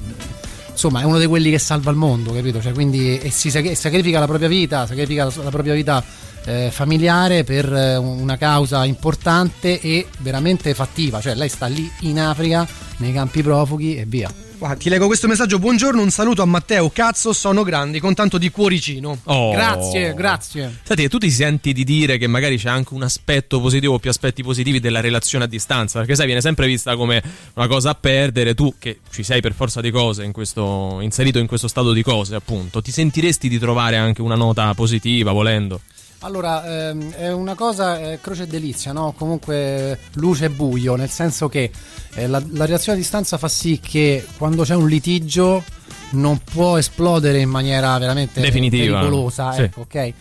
insomma è uno di quelli che salva il mondo, capito? Cioè, quindi e si sacri- sacrifica la propria vita, sacrifica la, la propria vita eh, familiare per eh, una causa importante e veramente fattiva. Cioè, lei sta lì in Africa, nei campi profughi e via. Guarda, ti leggo questo messaggio. Buongiorno, un saluto a Matteo. Cazzo, sono grandi con tanto di cuoricino. Oh. Grazie, grazie. Senti, e tu ti senti di dire che magari c'è anche un aspetto positivo o più aspetti positivi della relazione a distanza? Perché sai, viene sempre vista come una cosa a perdere. Tu, che ci sei per forza di cose, in questo, inserito in questo stato di cose, appunto, ti sentiresti di trovare anche una nota positiva, volendo? Allora, ehm, è una cosa eh, croce e delizia, no? Comunque luce e buio, nel senso che eh, la, la relazione a distanza fa sì che quando c'è un litigio non può esplodere in maniera veramente Definitiva. pericolosa, Sì. ecco, ok?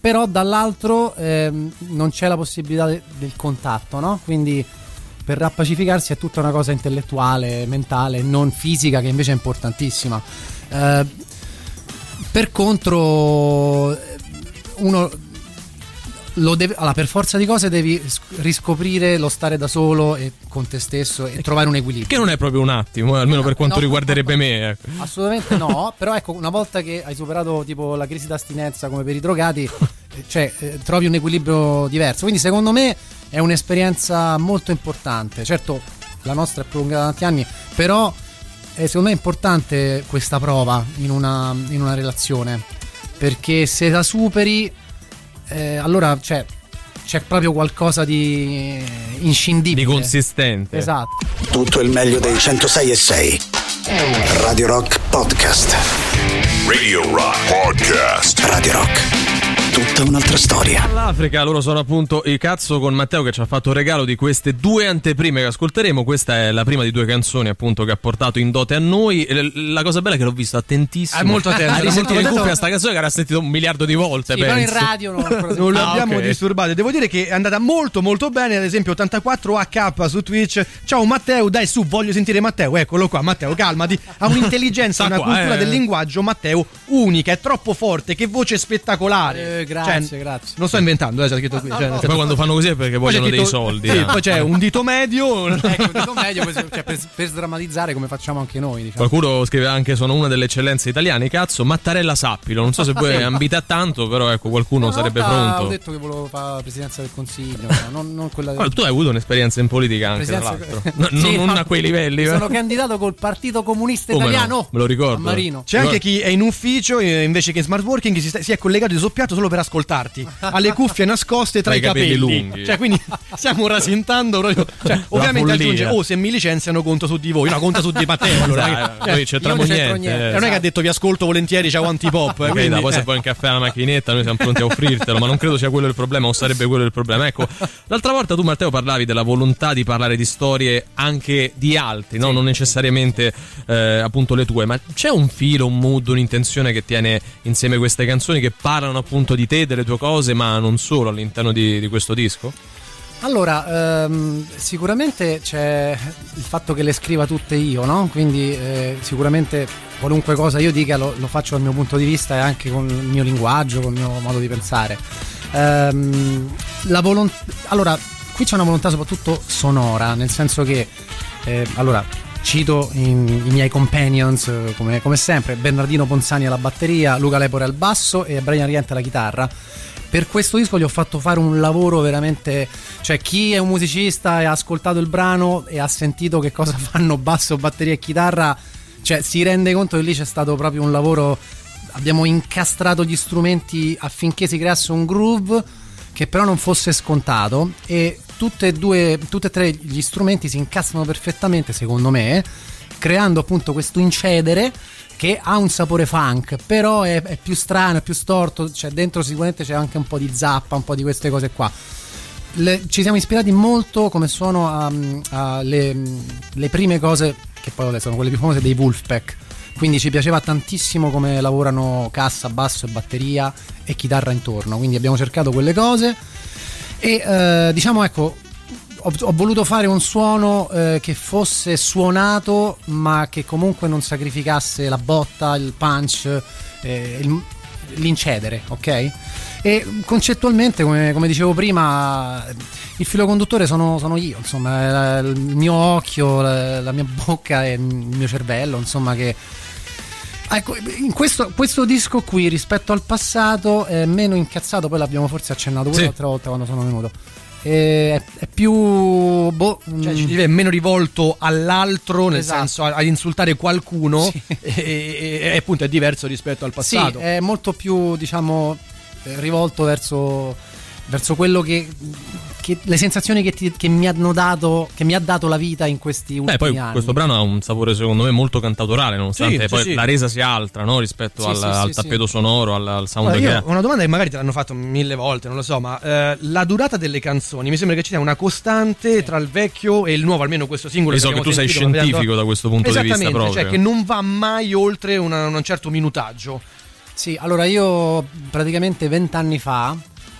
Però dall'altro ehm, non c'è la possibilità de- del contatto, no? Quindi per rappacificarsi è tutta una cosa intellettuale, mentale, non fisica, che invece è importantissima. Eh, per contro, eh, uno deve, allora, per forza di cose devi riscoprire lo stare da solo e con te stesso e trovare un equilibrio. Che non è proprio un attimo, eh, almeno per quanto no. riguarderebbe me. Ecco. Assolutamente no, però ecco, una volta che hai superato tipo la crisi d'astinenza come per i drogati, eh, cioè eh, trovi un equilibrio diverso. Quindi secondo me è un'esperienza molto importante. Certo, la nostra è prolungata da tanti anni, però eh, secondo me è importante questa prova in una, in una relazione, perché se la superi, eh, allora cioè, c'è proprio qualcosa di inscindibile. Di consistente. Esatto. Tutto il meglio dei 106 e 6. Radio Rock Podcast. Radio Rock Podcast. Radio Rock. Tutta un'altra storia. L'Africa, loro sono appunto il cazzo con Matteo che ci ha fatto il regalo di queste due anteprime che ascolteremo. Questa è la prima di due canzoni appunto che ha portato in dote a noi. E La cosa bella è che l'ho visto attentissimo. È molto attento, risentito molto in cuffia sta canzone che era sentito un miliardo di volte. Sì, però in radio non Ah, l'abbiamo ok. disturbato. Devo dire che è andata molto molto bene. Ad esempio 84AK su Twitch. Ciao Matteo, dai su, voglio sentire Matteo. Eccolo qua, Matteo, calmati. Ha un'intelligenza, Sta una qua, cultura eh. del linguaggio, Matteo, unica, è troppo forte. Che voce spettacolare. Eh, grazie, Grazie, Cioè, grazie. Non sto inventando, eh, c'è scritto qui. cioè, nel Poi senso- quando fanno così è perché Poi vogliono dei scritto- soldi. Sì, eh. poi c'è un dito medio. Ecco, dico meglio così, cioè, per, per sdrammatizzare come facciamo anche noi. Diciamo. Qualcuno scrive anche sono una delle eccellenze italiane, cazzo, Mattarella sappilo, non so se voi ambite a tanto, però ecco qualcuno Una sarebbe pronto. Ho detto che volevo fare la presidenza del consiglio, no, non, non quella Ah, tu hai avuto un'esperienza in politica anche, tra Presidenza- l'altro. No, Sì, non no. a quei livelli. Sono eh. candidato col Partito Comunista Come no? Italiano. Me lo ricordo. C'è anche chi è in ufficio e invece che in smart working si, sta- si è collegato di soppiatto solo per ascoltarti. Ha le cuffie nascoste tra i capelli lunghi. Cioè, quindi stiamo rasentando proprio. Cioè, ovviamente aggiunge: Oh, se mi licenziano, conto su di voi. No, conta su di Matteo. Allora, noi c'entriamo io non niente, niente. eh. Non è che ha detto vi ascolto volentieri, ciao antipop. Ok, quindi, poi eh. se vuoi un caffè alla macchinetta, noi siamo pronti a offrirtelo, ma non credo sia quello il problema, o sarebbe quello il problema. Ecco, l'altra volta tu, Matteo, parlavi della volontà di parlare di storie anche di altri, no? non necessariamente eh, appunto le tue, ma c'è un filo, un mood, un'intenzione che tiene insieme queste canzoni che parlano appunto di te, delle tue cose, ma non solo all'interno di, di questo disco? Allora, ehm, sicuramente c'è il fatto che le scriva tutte io, no? Quindi eh, sicuramente qualunque cosa io dica lo, lo faccio dal mio punto di vista e anche con il mio linguaggio, con il mio modo di pensare. Ehm, la volon- allora, qui c'è una volontà soprattutto sonora, nel senso che, eh, allora, cito i, i miei companions eh, come, come sempre, Bernardino Ponzani alla batteria, Luca Lepore al basso e Brian Riente alla chitarra. Per questo disco gli ho fatto fare un lavoro veramente cioè chi è un musicista e ha ascoltato il brano e ha sentito che cosa fanno basso, batteria e chitarra cioè si rende conto che lì c'è stato proprio un lavoro. Abbiamo incastrato gli strumenti affinché si creasse un groove che però non fosse scontato e tutte e due tutte e tre gli strumenti si incastrano perfettamente secondo me creando appunto questo incedere che ha un sapore funk, però è, è più strano, è più storto, cioè dentro sicuramente c'è anche un po' di zappa, un po' di queste cose qua. Le- ci siamo ispirati molto come sono a- a le, le prime cose, che poi sono quelle più famose dei Wolfpack. Quindi ci piaceva tantissimo come lavorano cassa, basso e batteria e chitarra intorno. Quindi abbiamo cercato quelle cose. E eh, diciamo ecco, ho, ho voluto fare un suono eh, che fosse suonato, ma che comunque non sacrificasse la botta, il punch, eh, il- l'incedere, ok? E concettualmente, come, come dicevo prima, il filo conduttore sono, sono io, insomma, è il mio occhio, la, la mia bocca e il mio cervello, insomma, che Ecco, in questo, questo disco qui rispetto al passato è meno incazzato, poi l'abbiamo forse accennato pure Sì. l'altra volta quando sono venuto. E È, è più. Boh, Cioè, mm, è meno rivolto all'altro, nel Esatto. senso ad insultare qualcuno, e, e- e appunto è diverso rispetto al sì, passato. è molto più, diciamo, eh, rivolto verso, verso quello che, che- le sensazioni che, ti- che mi hanno dato, che mi ha dato la vita in questi ultimi Beh, poi anni. questo brano ha un sapore secondo me molto cantautorale, nonostante Sì, poi sì. la resa sia altra no? rispetto Sì, al, sì, al sì, tappeto sonoro, al, al sound Guarda, che io una domanda che magari te l'hanno fatto mille volte, non lo so, ma eh, la durata delle canzoni mi sembra che ci sia una costante tra il vecchio e il nuovo, almeno questo singolo. Io so abbiamo che tu sei abbiamo scientifico da questo punto di vista Esattamente, proprio. Cioè che non va mai oltre una- un certo minutaggio. Sì, allora io praticamente vent'anni fa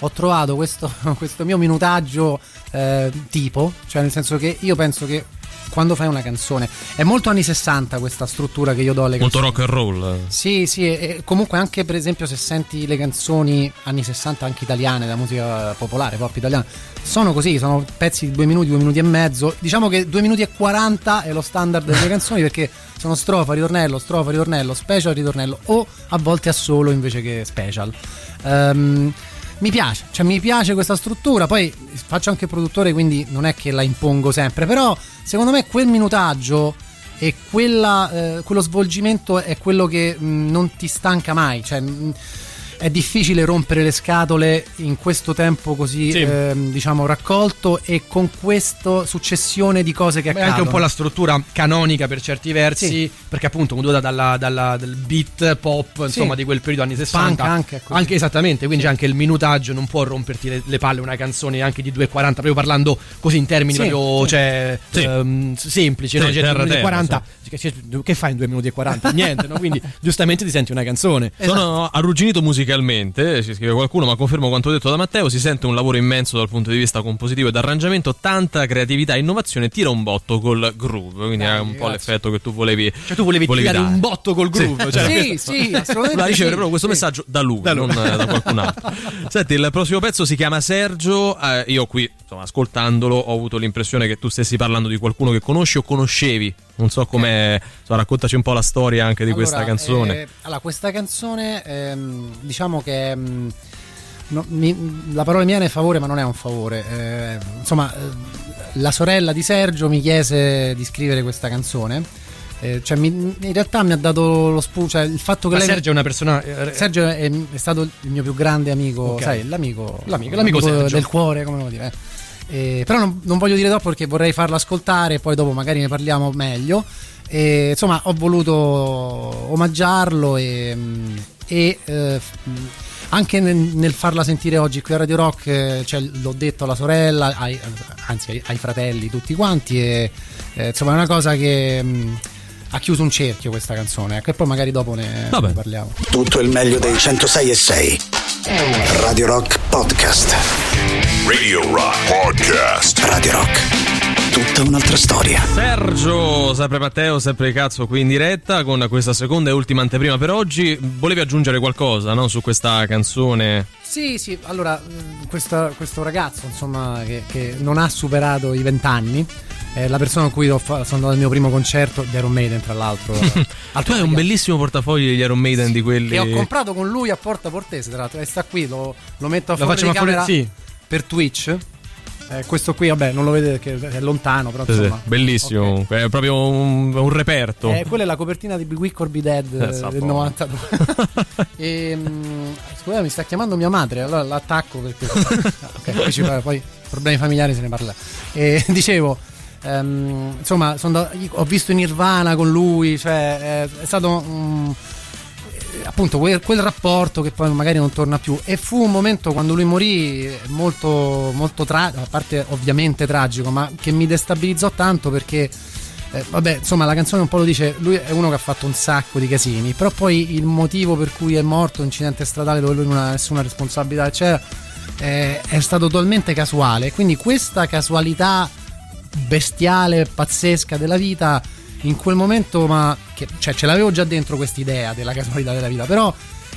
ho trovato questo, questo mio minutaggio eh, tipo, cioè nel senso che io penso che quando fai una canzone è molto anni 60 questa struttura che io do alle Molto canzoni. rock and roll. Sì, sì, e comunque anche per esempio se senti le canzoni anni 60 anche italiane, la musica popolare, pop italiana, sono così, sono pezzi di due minuti, due minuti e mezzo. Diciamo che due minuti e 40 è lo standard delle canzoni perché sono strofa, ritornello, strofa, ritornello, special, ritornello o a volte a solo invece che special. Ehm, mi piace, cioè mi piace questa struttura, poi faccio anche produttore quindi non è che la impongo sempre, però secondo me quel minutaggio e quella, eh, quello svolgimento è quello che mh, non ti stanca mai, cioè mh, è difficile rompere le scatole in questo tempo così Sì. ehm, diciamo raccolto e con questa successione di cose che accadono. anche un po' la struttura canonica per certi versi, Sì. perché appunto mutuata dalla, dalla- dal beat pop, insomma, di quel periodo anni 60. Punk anche, ecco. Anche esattamente, quindi anche il minutaggio non può romperti le, le palle una canzone anche di 2,40, proprio parlando così in termini Sì, proprio sì. cioè, Sì. ehm, semplici, Sì, no? Cioè, terra, due minuti e terra, 40, che, che fai in 2 minuti e 40? Niente, no? Quindi giustamente ti senti una canzone. Sono arrugginito musicale musicalmente, ci scrive qualcuno, ma confermo quanto detto da Matteo, si sente un lavoro immenso dal punto di vista compositivo e d'arrangiamento, tanta creatività e innovazione, tira un botto col groove, quindi è un po' l'effetto che tu volevi Cioè tu volevi, tirare dare. un botto col groove. Sì. Cioè, Sì, sì, assolutamente. Voleva ricevere sì, proprio questo sì. messaggio da lui, non eh, da qualcun altro. Senti, il prossimo pezzo si chiama Sergio. eh, io qui, insomma, ascoltandolo, ho avuto l'impressione che tu stessi parlando di qualcuno che conosci o conoscevi. Non so come. insomma, raccontaci un po' la storia anche di questa Allora, canzone. eh, allora, questa canzone, ehm, diciamo che ehm, no, mi- la parola mi viene favore, ma non è un favore. Eh, insomma, eh, la sorella di Sergio mi chiese di scrivere questa canzone. Eh, cioè, mi- in realtà mi ha dato lo spunto, cioè il fatto che Ma lei. Sergio è una persona. eh, Sergio è, è stato il mio più grande amico, Ok. sai, l'amico, L'amico- l'amico Sergio. del cuore, come devo dire. Eh, però non, non voglio dire troppo perché vorrei farlo ascoltare poi dopo magari ne parliamo meglio. E, insomma, ho voluto omaggiarlo e, mm, e, eh, mm, anche nel, nel farla sentire oggi qui a Radio Rock, eh, cioè, l'ho detto alla sorella, ai- anzi ai, ai fratelli, tutti quanti. E, eh, insomma, è una cosa che mm, ha chiuso un cerchio questa canzone. Ecco, e poi magari dopo ne, Vabbè. ne parliamo. Tutto il meglio dei 106 e 6. Radio Rock Podcast. Radio Rock Podcast. Radio Rock. Tutta un'altra storia. Sergio, sempre Matteo, sempre cazzo qui in diretta con questa seconda e ultima anteprima per oggi. Volevi aggiungere qualcosa no, su questa canzone? Sì, sì, allora mh, questa- questo ragazzo insomma che, che non ha superato i vent'anni, è la persona con cui fa- sono andato al mio primo concerto di Iron Maiden tra l'altro. tu hai un bellissimo portafoglio degli Iron Maiden di quelli. che ho comprato con lui a Porta Portese tra l'altro e sta qui, lo, lo metto a Lo fuori di camera sì. per Twitch. Eh, questo qui vabbè non lo vedete perché è lontano però Sì, sì, insomma. bellissimo, comunque, è proprio un, un reperto. Eh, quella è la copertina di Be Weak or Be Dead Eh, eh, del po'. 92. e, mm, scusa, mi sta chiamando mia madre, allora l'attacco perché. Ah, ok, poi, poi problemi familiari se ne parla. E dicevo. Ehm, insomma, io ho visto Nirvana con lui, cioè è, è stato mm, eh, appunto quel, quel rapporto che poi magari non torna più. E fu un momento quando lui morì eh, molto, molto tragico, a parte ovviamente tragico, ma che mi destabilizzò tanto perché. eh, vabbè, insomma, la canzone un po' lo dice. Lui è uno che ha fatto un sacco di casini. Però poi il motivo per cui è morto, incidente stradale dove lui non ha nessuna responsabilità, eccetera, eh, è stato totalmente casuale. Quindi questa casualità bestiale, pazzesca della vita, in quel momento, ma che, cioè, ce l'avevo già dentro quest'idea della casualità della vita, però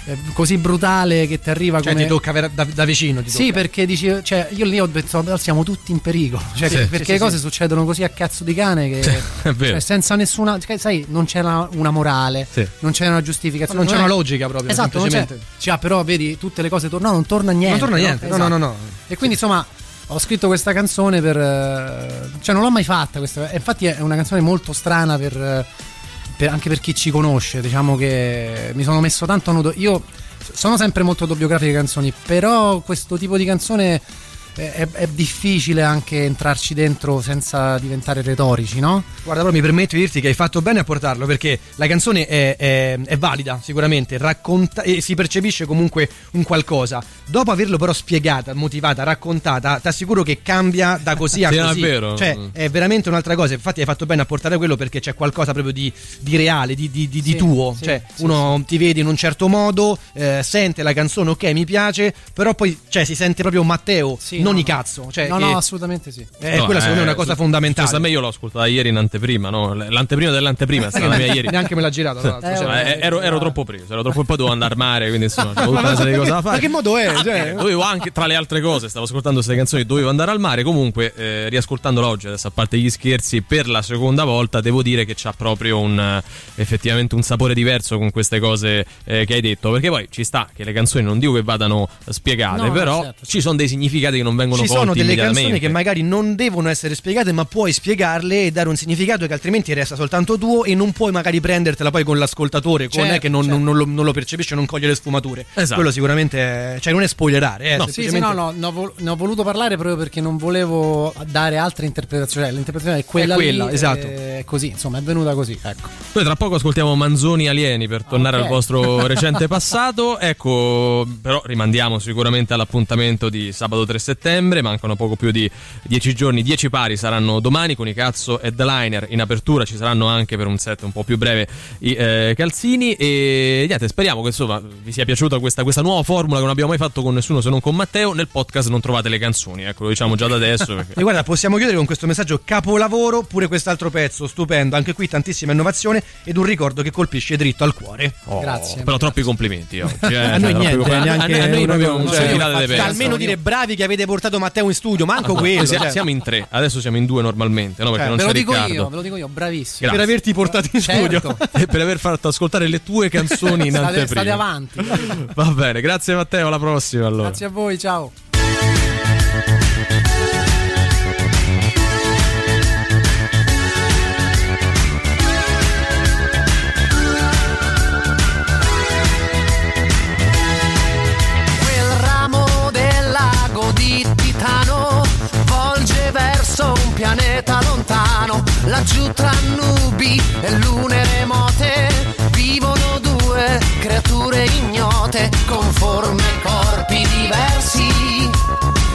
eh, così brutale che ti arriva Cioè, come. ti tocca da, da vicino. Ti Sì, tocca. perché dici, cioè, io lì ho pensato, "Oh, siamo tutti in pericolo. Cioè, Sì, perché sì, le cose sì. succedono così a cazzo di cane che. è vero. cioè, senza nessuna. cioè, sai, non c'era una morale, non c'era una giustificazione. Non c'è è- una logica proprio, Esatto, non c'è. Cioè, però vedi, tutte le cose tornano, non torna niente. Non torna niente, no, no, no, no. E quindi, insomma. Ho scritto questa canzone per. eh, cioè, non l'ho mai fatta. Questa, infatti, è una canzone molto strana per, eh, per- anche per chi ci conosce. Diciamo che mi sono messo tanto a nudo. Io sono sempre molto autobiografiche le canzoni, però questo tipo di canzone è, è- difficile anche entrarci dentro senza diventare retorici, no? Guarda, però mi permetto di dirti che hai fatto bene a portarlo perché la canzone è, è- è valida, sicuramente, racconta e si percepisce comunque un qualcosa. Dopo averlo però spiegata, motivata, raccontata, ti assicuro che cambia da così a Sì, no, è così. vero. Cioè, Mm. è veramente un'altra cosa. Infatti, hai fatto bene a portare quello perché c'è qualcosa proprio di, di reale, di, di- di- di Sì, tuo. sì, cioè, sì, uno ti vede in un certo modo, eh, sente la canzone, ok, mi piace, però poi cioè, si sente proprio Matteo, Sì, non no, i no. cazzo. Cioè, no, che- no, assolutamente sì. eh, No, quella secondo me è eh, una cosa su- fondamentale. Cioè, a me io l'ho ascoltata ieri in anteprima, no? L'anteprima dell'anteprima è stata la mia ieri. Neanche me l'ha girato, tra l'altro. Eh, cioè. Eh, ero, ero troppo preso, ero troppo poi dovevo andare al mare, quindi insomma, c'avevo tutta una serie di cose da fare. Ma che modo è? Ah, Cioè, dovevo anche, tra le altre cose, stavo ascoltando queste canzoni, dovevo andare al mare. Comunque, eh, riascoltandola oggi, adesso a parte gli scherzi, per la seconda volta devo dire che c'ha proprio un eh, effettivamente un sapore diverso con queste cose eh, che hai detto. Perché poi ci sta che le canzoni non dico che vadano spiegate, No, però certo, ci sono dei significati che non vengono ci sono delle canzoni che magari non devono essere spiegate, ma puoi spiegarle e dare un significato che altrimenti resta soltanto tuo e non puoi magari prendertela poi con l'ascoltatore, con Certo, è che non, certo. non lo, non lo percepisce, non coglie le sfumature. Esatto. Quello sicuramente è- cioè non è spoilerare, eh, No, Sì, sì, no, no, ne ho, vol- ne ho voluto parlare proprio perché non volevo dare altre interpretazioni. Cioè, l'interpretazione è quella, È quella, lì, esatto. È così, insomma, è venuta così. Ecco. Noi tra poco ascoltiamo Manzoni Alieni per tornare ok. al vostro recente passato. Ecco, però rimandiamo sicuramente all'appuntamento di sabato 3 settembre. Settembre, mancano poco più di 10 giorni, 10 pari saranno domani con i cazzo headliner in apertura, ci saranno anche per un set un po' più breve i eh, calzini e niente, speriamo che insomma vi sia piaciuta questa, questa nuova formula che non abbiamo mai fatto con nessuno se non con Matteo, nel podcast non trovate le canzoni, ecco lo diciamo già da adesso. perché- E guarda, possiamo chiudere con questo messaggio capolavoro, pure quest'altro pezzo stupendo, anche qui tantissima innovazione ed un ricordo che colpisce dritto al cuore. Oh, Però troppi complimenti oggi. eh, a cioè, noi troppi niente, complimenti. neanche a, a noi proprio cioè, dei cioè, pezzi. almeno dire bravi che avete portato Matteo in studio, manco quello. Sia- cioè. Siamo in tre, adesso siamo in due normalmente, no? Perché Eh, non ve c'è lo dico Riccardo. io, ve lo dico io, bravissimo. Grazie. per averti portato in Certo. studio. e per aver fatto ascoltare le tue canzoni in State, anteprima. state avanti. Va bene, grazie Matteo, alla prossima allora. Grazie a voi, ciao. Laggiù tra nubi e lune remote vivono due creature ignote con forme e corpi diversi.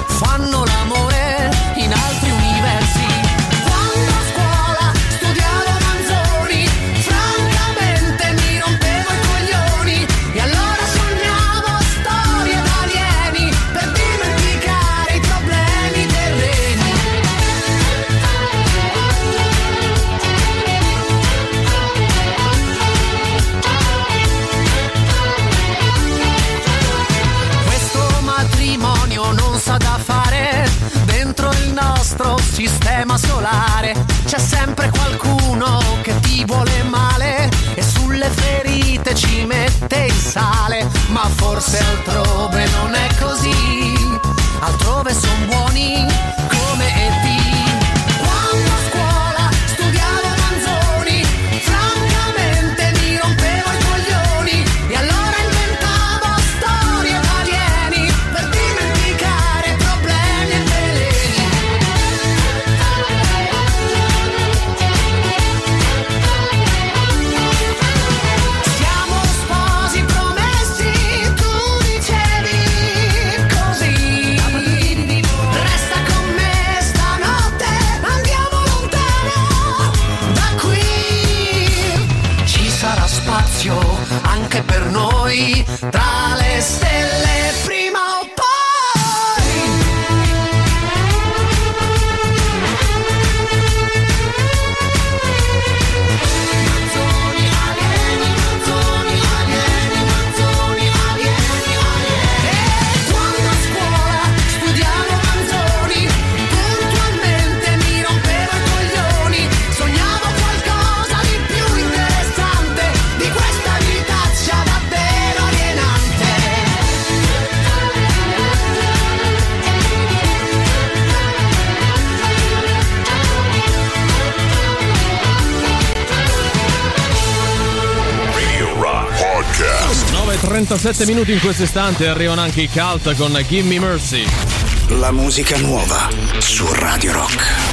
Fanno solare. C'è sempre qualcuno che ti vuole male e sulle ferite ci mette il sale. Ma forse altrove non è così. Altrove son buoni 9.37 minuti in questo istante arrivano anche i Cult con Give Me Mercy. La musica nuova su Radio Rock.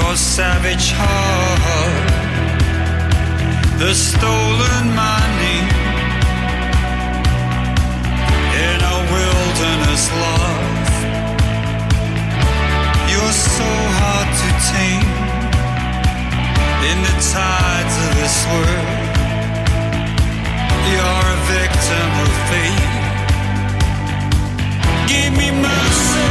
Your savage heart, the stolen money in a wilderness love. You're so hard to tame in the tides of this world. You're a victim of fate. Give me mercy,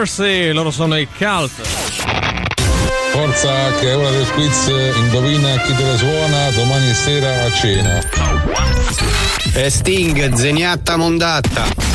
Mercy, loro sono i Cult. Forza che è ora del quiz, indovina chi te la suona domani sera a cena. E Sting, zeniatta mondatta.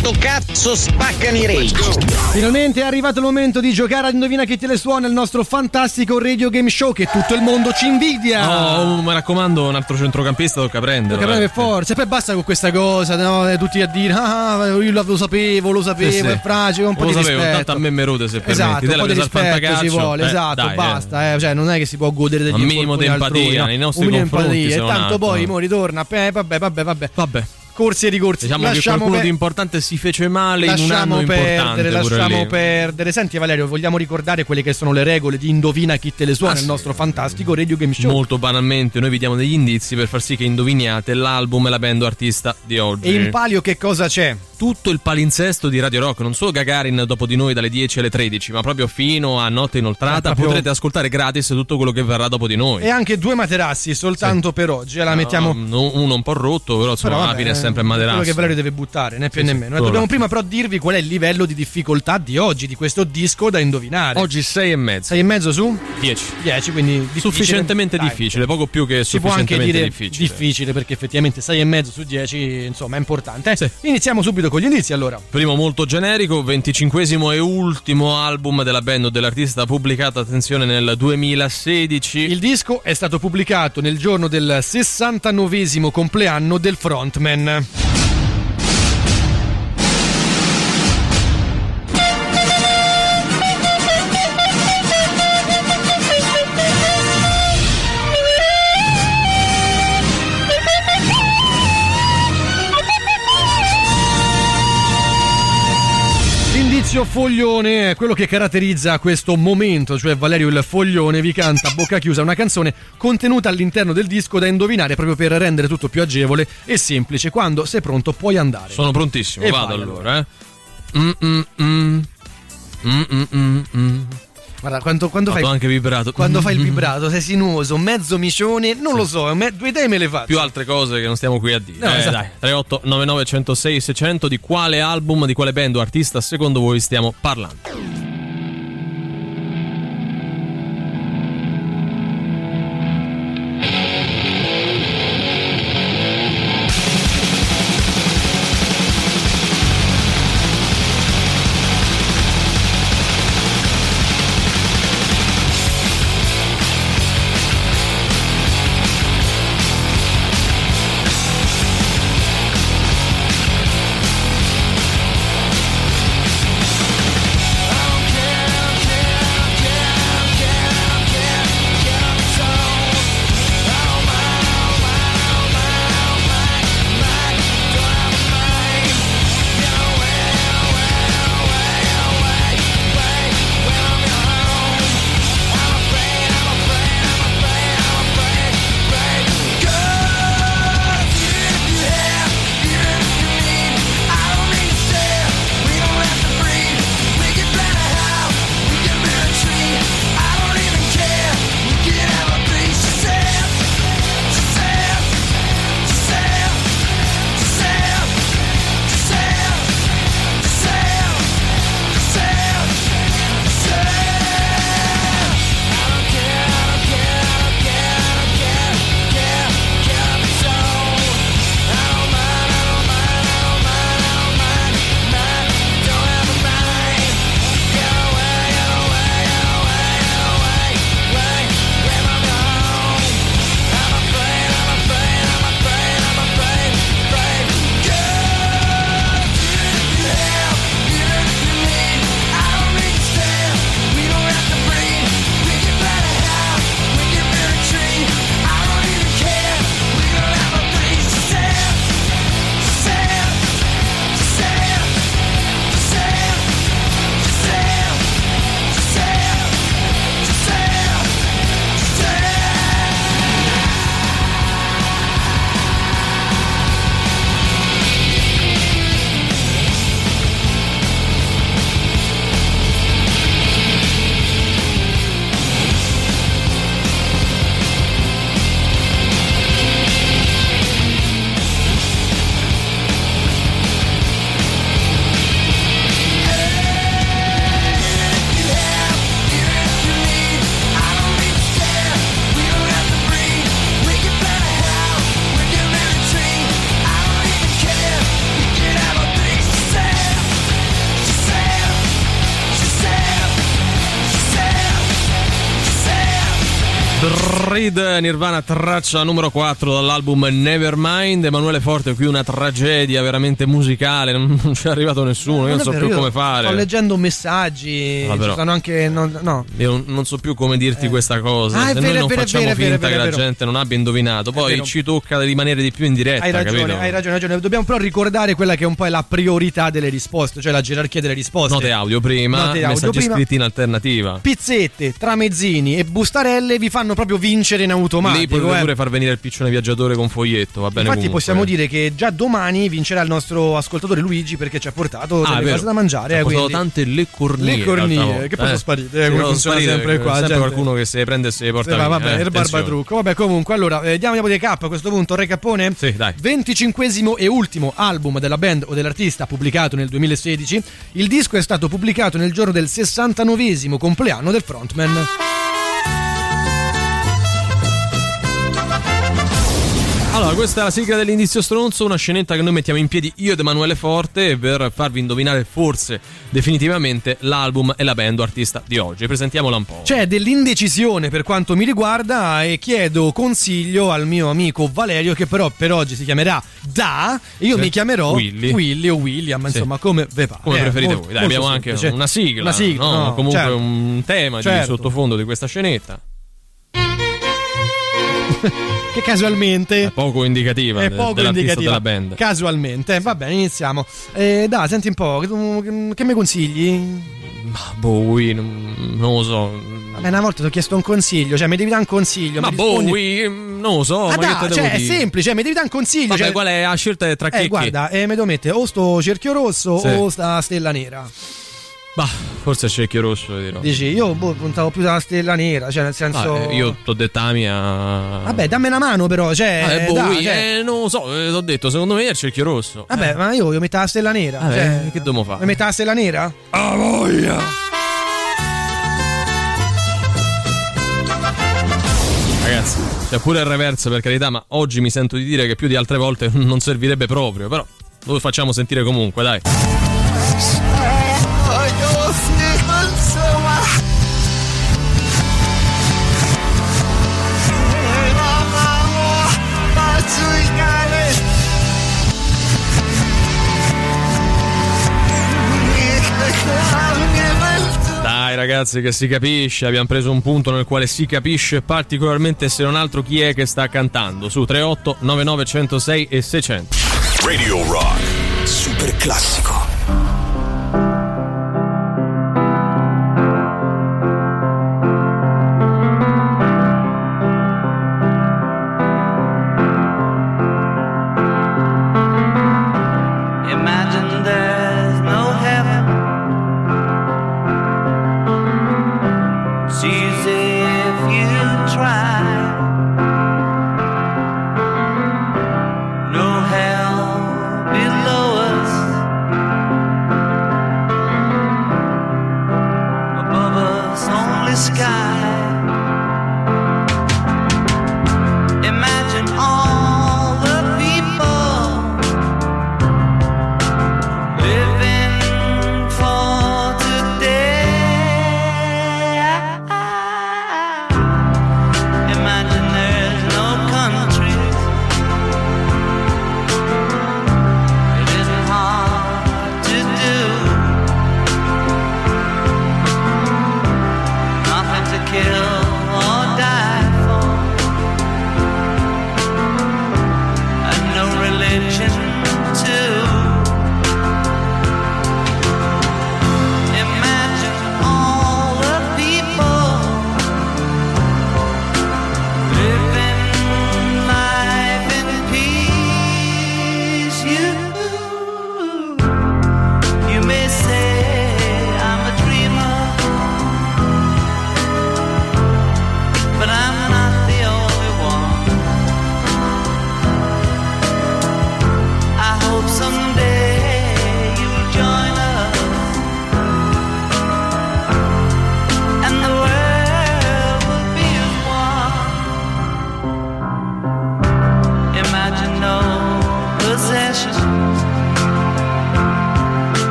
Quanto cazzo spaccano i rage? Finalmente è arrivato il momento di giocare ad Indovina chi te le suona il nostro fantastico radio game show che tutto il mondo ci invidia. Oh, mi raccomando, un altro centrocampista tocca prendere. Tocca prendere per forza. E poi basta con questa cosa, no? E tutti a dire, ah, io lo, sapevo, lo sapevo, Sì, sì. è fragile, un po' Lo di sapevo, rispetto. tanto a me me rode se permetti. Esatto, un la po' di rispetto ci fantacalcio, vuole, eh, esatto, dai, eh. basta, eh, cioè non è che si può godere degli Un minimo di empatia altrui, no? nei nostri Un minimo di confronti, non tanto poi mo ritorna, eh, vabbè, vabbè, vabbè. Vabbè. Corsi e ricorsi. Diciamo che Lasciamo qualcuno per- di importante si fece male in un anno perdere, lasciamo perdere. Senti Valerio, vogliamo ricordare quelle che sono le regole di Indovina chi te le suona, Ah, il sì. nostro fantastico radio game show. Molto banalmente, noi vi diamo degli indizi per far sì che indoviniate l'album e la band artista di oggi. E in palio che cosa c'è? Tutto il palinsesto di Radio Rock, non solo Gagarin dopo di noi dalle 10 alle 13, ma proprio fino a notte inoltrata Eh, proprio- potrete ascoltare gratis tutto quello che verrà dopo di noi. E anche due materassi soltanto per oggi. E la mettiamo. No, uno un po' rotto, però insomma Però alla vabbè, fine è sempre Quello materasso. che Valerio deve buttare, né più Sì, né sì, meno. Quello dobbiamo prima però dirvi qual è il livello di difficoltà di oggi, di questo disco da indovinare. Oggi 6 e mezzo. 6 e mezzo su? 10. 10, quindi difficile. Sufficientemente Dai. difficile, poco più che Si può anche sufficientemente dire difficile. difficile. perché effettivamente 6 e mezzo su 10 insomma è importante. Eh, Iniziamo subito con gli indizi allora. Primo molto generico, 25 e ultimo album della band o dell'artista pubblicato, attenzione, nel 2016. Il disco è stato pubblicato nel giorno del 69 compleanno del frontman. L'indizio foglione è quello che caratterizza questo momento, cioè Valerio il foglione vi canta a bocca chiusa una canzone contenuta all'interno del disco da indovinare proprio per rendere tutto più agevole e semplice. Quando sei pronto puoi andare. Sono prontissimo, E vado vai, allora, eh. Mm, mm, mm. Guarda, quando, quando fai, anche vibrato. quando fai il vibrato sei sinuoso, mezzo micione, non lo so, me- due idee me le faccio. Più altre cose che non stiamo qui a dire. No, eh, esatto. dai, 38 99 106 600 di quale album, di quale band o artista secondo voi stiamo parlando? Reed Nirvana traccia numero 4 dall'album Nevermind Emanuele Forte qui una tragedia veramente musicale non, non ci è arrivato nessuno io non, so è vero, più come fare Sto leggendo messaggi, Ah, però. anche. non- no. io non, so più come dirti questa cosa Ah, se vero, noi non vero, facciamo finta che la gente non abbia indovinato poi ci tocca rimanere di più in diretta Hai ragione, capito? hai ragione, hai ragione. Dobbiamo però ricordare quella che è un po' la priorità delle risposte, cioè la gerarchia delle risposte. note audio prima Note audio messaggi prima. scritti in alternativa Pizzette, tramezzini e bustarelle vi fanno proprio vincere in automatico. lì potete eh. pure far venire il piccione viaggiatore con foglietto va bene Infatti comunque. possiamo dire che già domani vincerà il nostro ascoltatore Luigi perché ci ha portato Ah, delle cose da mangiare. Ci ha eh, tante le cornie. Le cornie, che poi sono sparite, eh, come funziona sempre qua, C'è sempre qualcuno che se le prende e se le porta via. vabbè, eh, il barbatrucco. Vabbè, comunque, allora, eh, diamo un po' di cap a questo punto, recapone. Sì, dai. 25 e ultimo album della band o dell'artista pubblicato nel 2016. Il disco è stato pubblicato nel giorno del 69 compleanno del frontman. Allora, questa è la sigla dell'indizio stronzo, una scenetta che noi mettiamo in piedi io ed Emanuele Forte per farvi indovinare forse definitivamente l'album e la band o artista di oggi. Presentiamola un po'. C'è dell'indecisione per quanto mi riguarda e chiedo consiglio al mio amico Valerio che però per oggi si chiamerà Da io Sì. mi chiamerò Willy. o William, Sì. insomma come ve pare. Come Eh, preferite molto- voi? Dai, abbiamo anche semplice. una sigla, Una sigla, no? no, comunque certo. un tema di Certo. sottofondo di questa scenetta. che casualmente È poco indicativa è poco indicativa della band. casualmente va bene iniziamo eh, da senti un po' che, che mi consigli? Bowie, non, non lo so. Vabbè, una volta ti ho chiesto un consiglio cioè mi devi dare un consiglio Ma Bowie, non lo so. ah ma dai, te cioè è semplice mi devi dare un consiglio Vabbè, cioè- qual è la scelta tra chi eh e chi? guarda eh, mi devo mettere o sto cerchio rosso Sì. o sta stella nera Bah, forse il cerchio rosso, dirò. dici io boh, puntavo più sulla stella nera cioè nel senso Ah, eh, io t'ho detta la mia. vabbè dammi una mano però cioè Ah, eh, dai, Bowie, cioè- eh, non lo so, eh, t'ho detto, secondo me è il cerchio rosso. vabbè ma io io metto la stella nera Vabbè, cioè, che dobbiamo fare? metto la stella nera? Ah, voglia! Ragazzi, c'è pure il reverse per carità, ma oggi mi sento di dire che più di altre volte non servirebbe proprio, però lo facciamo sentire comunque, dai. Ragazzi che si capisce, abbiamo preso un punto nel quale si capisce particolarmente se non altro chi è che sta cantando su 38 99 106 e 600. Radio Rock. Super classico.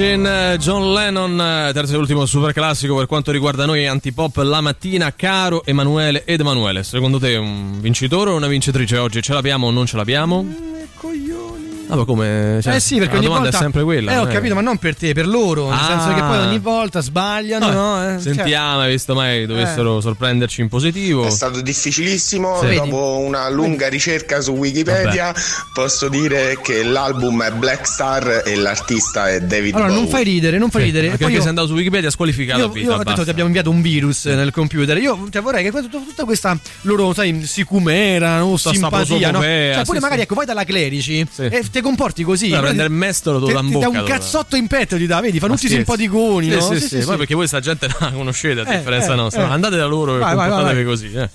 Imagine, eh, John Lennon, eh, terzo e ultimo super classico per quanto riguarda noi antipop la mattina. Caro Emanuele ed Emanuele, secondo te un vincitore o una vincitrice oggi? Ce l'abbiamo o non ce l'abbiamo? Ah, ma come? Cioè, eh sì, perché la ogni domanda volta è sempre quella. Eh, ho non è- capito, ma non per te, per loro. Nel Ah. senso che poi ogni volta sbagliano, Vabbè, no? Eh, cioè- Sentiamo, hai visto mai dovessero sorprenderci in positivo. È stato difficilissimo, Sì. dopo una lunga ricerca su Wikipedia posso dire che l'album è Black Star e l'artista è David Allora, non Bowie. fai ridere, non fai ridere. Anche Poi perché io- sei andato su Wikipedia squalificato Io, vita. io ho detto ti abbiamo inviato un virus nel computer. Io cioè, vorrei che tutta, tutta questa loro, sai, sicumera, no, simpatia, no? Cioè, pure sì, magari sì. ecco, vai dalla Clerici e ti comporti così. Però prendere il mestolo, te lo ti- dà un cazzotto in petto, ti dà, vedi, fanno tutti scherzi. simpaticoni, Sì, no? Sì, sì, Poi perché voi sta gente la conoscete a Eh, differenza eh, nostra. eh. Andate da loro e Vai, vai, comportatevi vai, così. Eh.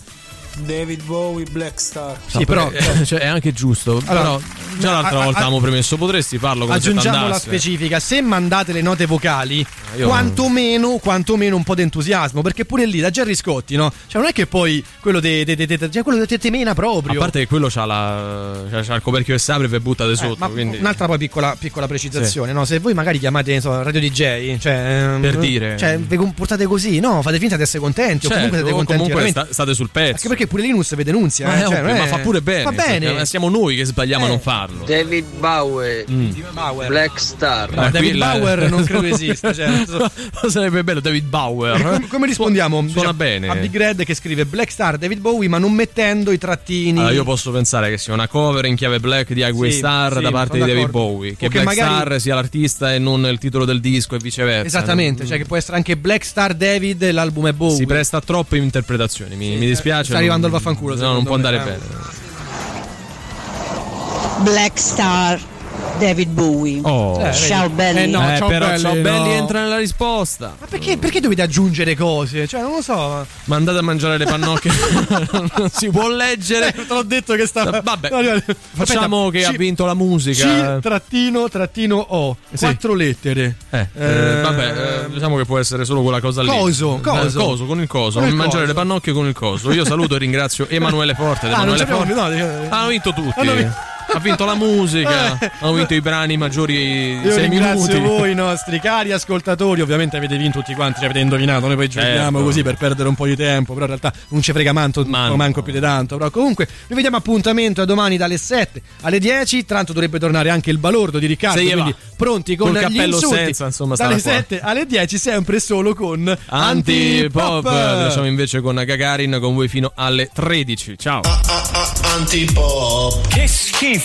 David Bowie, Black Star. Sì, però eh, cioè, è anche giusto. Allora, però già l'altra a- volta avevamo premesso, potresti farlo come se Aggiungiamo la specifica, se mandate le note vocali, Eh, io- quantomeno, quantomeno un po' di entusiasmo, perché pure lì da Gerry Scotti, no? Cioè non è che poi quello de, de, de- de- cioè quello de te temena proprio. A parte che quello c'ha, la, c'ha, c'ha il coperchio che si apre e vi buttate Eh, sotto. ma quindi... un'altra poi piccola, piccola precisazione, no? Se voi magari chiamate so, radio DJ, cioè, ehm, Per dire. cioè, vi comportate così, no? Fate finta di essere contenti, o Certo, comunque siete o contenti comunque sta- state sul pezzo. Anche perché pure Linus vi denunzia, Ma, eh, cioè, ovvio, ma fa pure bene. Va bene. Siamo noi che sbagliamo a Eh. non farlo. David Bowie, Black Star. Ah, David Bauer non credo esista. Cioè, Sarebbe bello David Bauer. come, come rispondiamo Suona diciamo, bene. a Big Red che scrive Black Star David Bowie ma non mettendo i trattini Allora, io posso pensare che sia una cover in chiave black di Highway Sì, Star sì, da parte di sono David d'accordo. Bowie. O Che che Black magari- Star sia l'artista e non il titolo del disco e viceversa. Esattamente, cioè che può essere anche Black Star David e l'album è Bowie. Si presta a troppe interpretazioni. Mi, mi dispiace. sta non- al vaffanculo, No, non può me, andare eh. bene. Black Star, David Bowie. Oh. Eh, Ciao belli. Eh, no, Eh, ciao però belli, ciao belli no. entra nella risposta. Ma perché, perché dovete aggiungere cose? Cioè, non lo so. Ma andate a mangiare le pannocchie. non si può leggere. Eh, te l'ho detto che stava. Vabbè, No, no, facciamo aspetta, che ha C- vinto la musica. C trattino trattino O. Sì. Quattro lettere. Eh, eh, vabbè, eh, diciamo che può essere solo quella cosa lì. Coso, Eh, coso. coso, con il coso. Con il mangiare coso. le pannocchie con il coso. Io saluto e ringrazio Emanuele Forte. Ah, non Emanuele Forte. no, Hanno vinto tutti. Hanno vinto- Ha vinto la musica, Eh. hanno vinto i brani maggiori Io 6 ringrazio minuti. voi, nostri cari ascoltatori. Ovviamente avete vinto tutti quanti, ci avete indovinato. Noi poi giochiamo Certo. così per perdere un po' di tempo. Però in realtà non ci frega manco, Manco. manco più di tanto. Però comunque, noi vediamo appuntamento a domani dalle 7 alle 10. Tanto dovrebbe tornare anche il balordo di Riccardo. Se gli va. Quindi pronti con Col gli cappello insulti. senza, insomma, dalle starà qua. 7 alle 10, sempre solo con Antipop. Lasciamo invece con Gagarin con voi fino alle 13. Ciao. Antipop. Che schifo!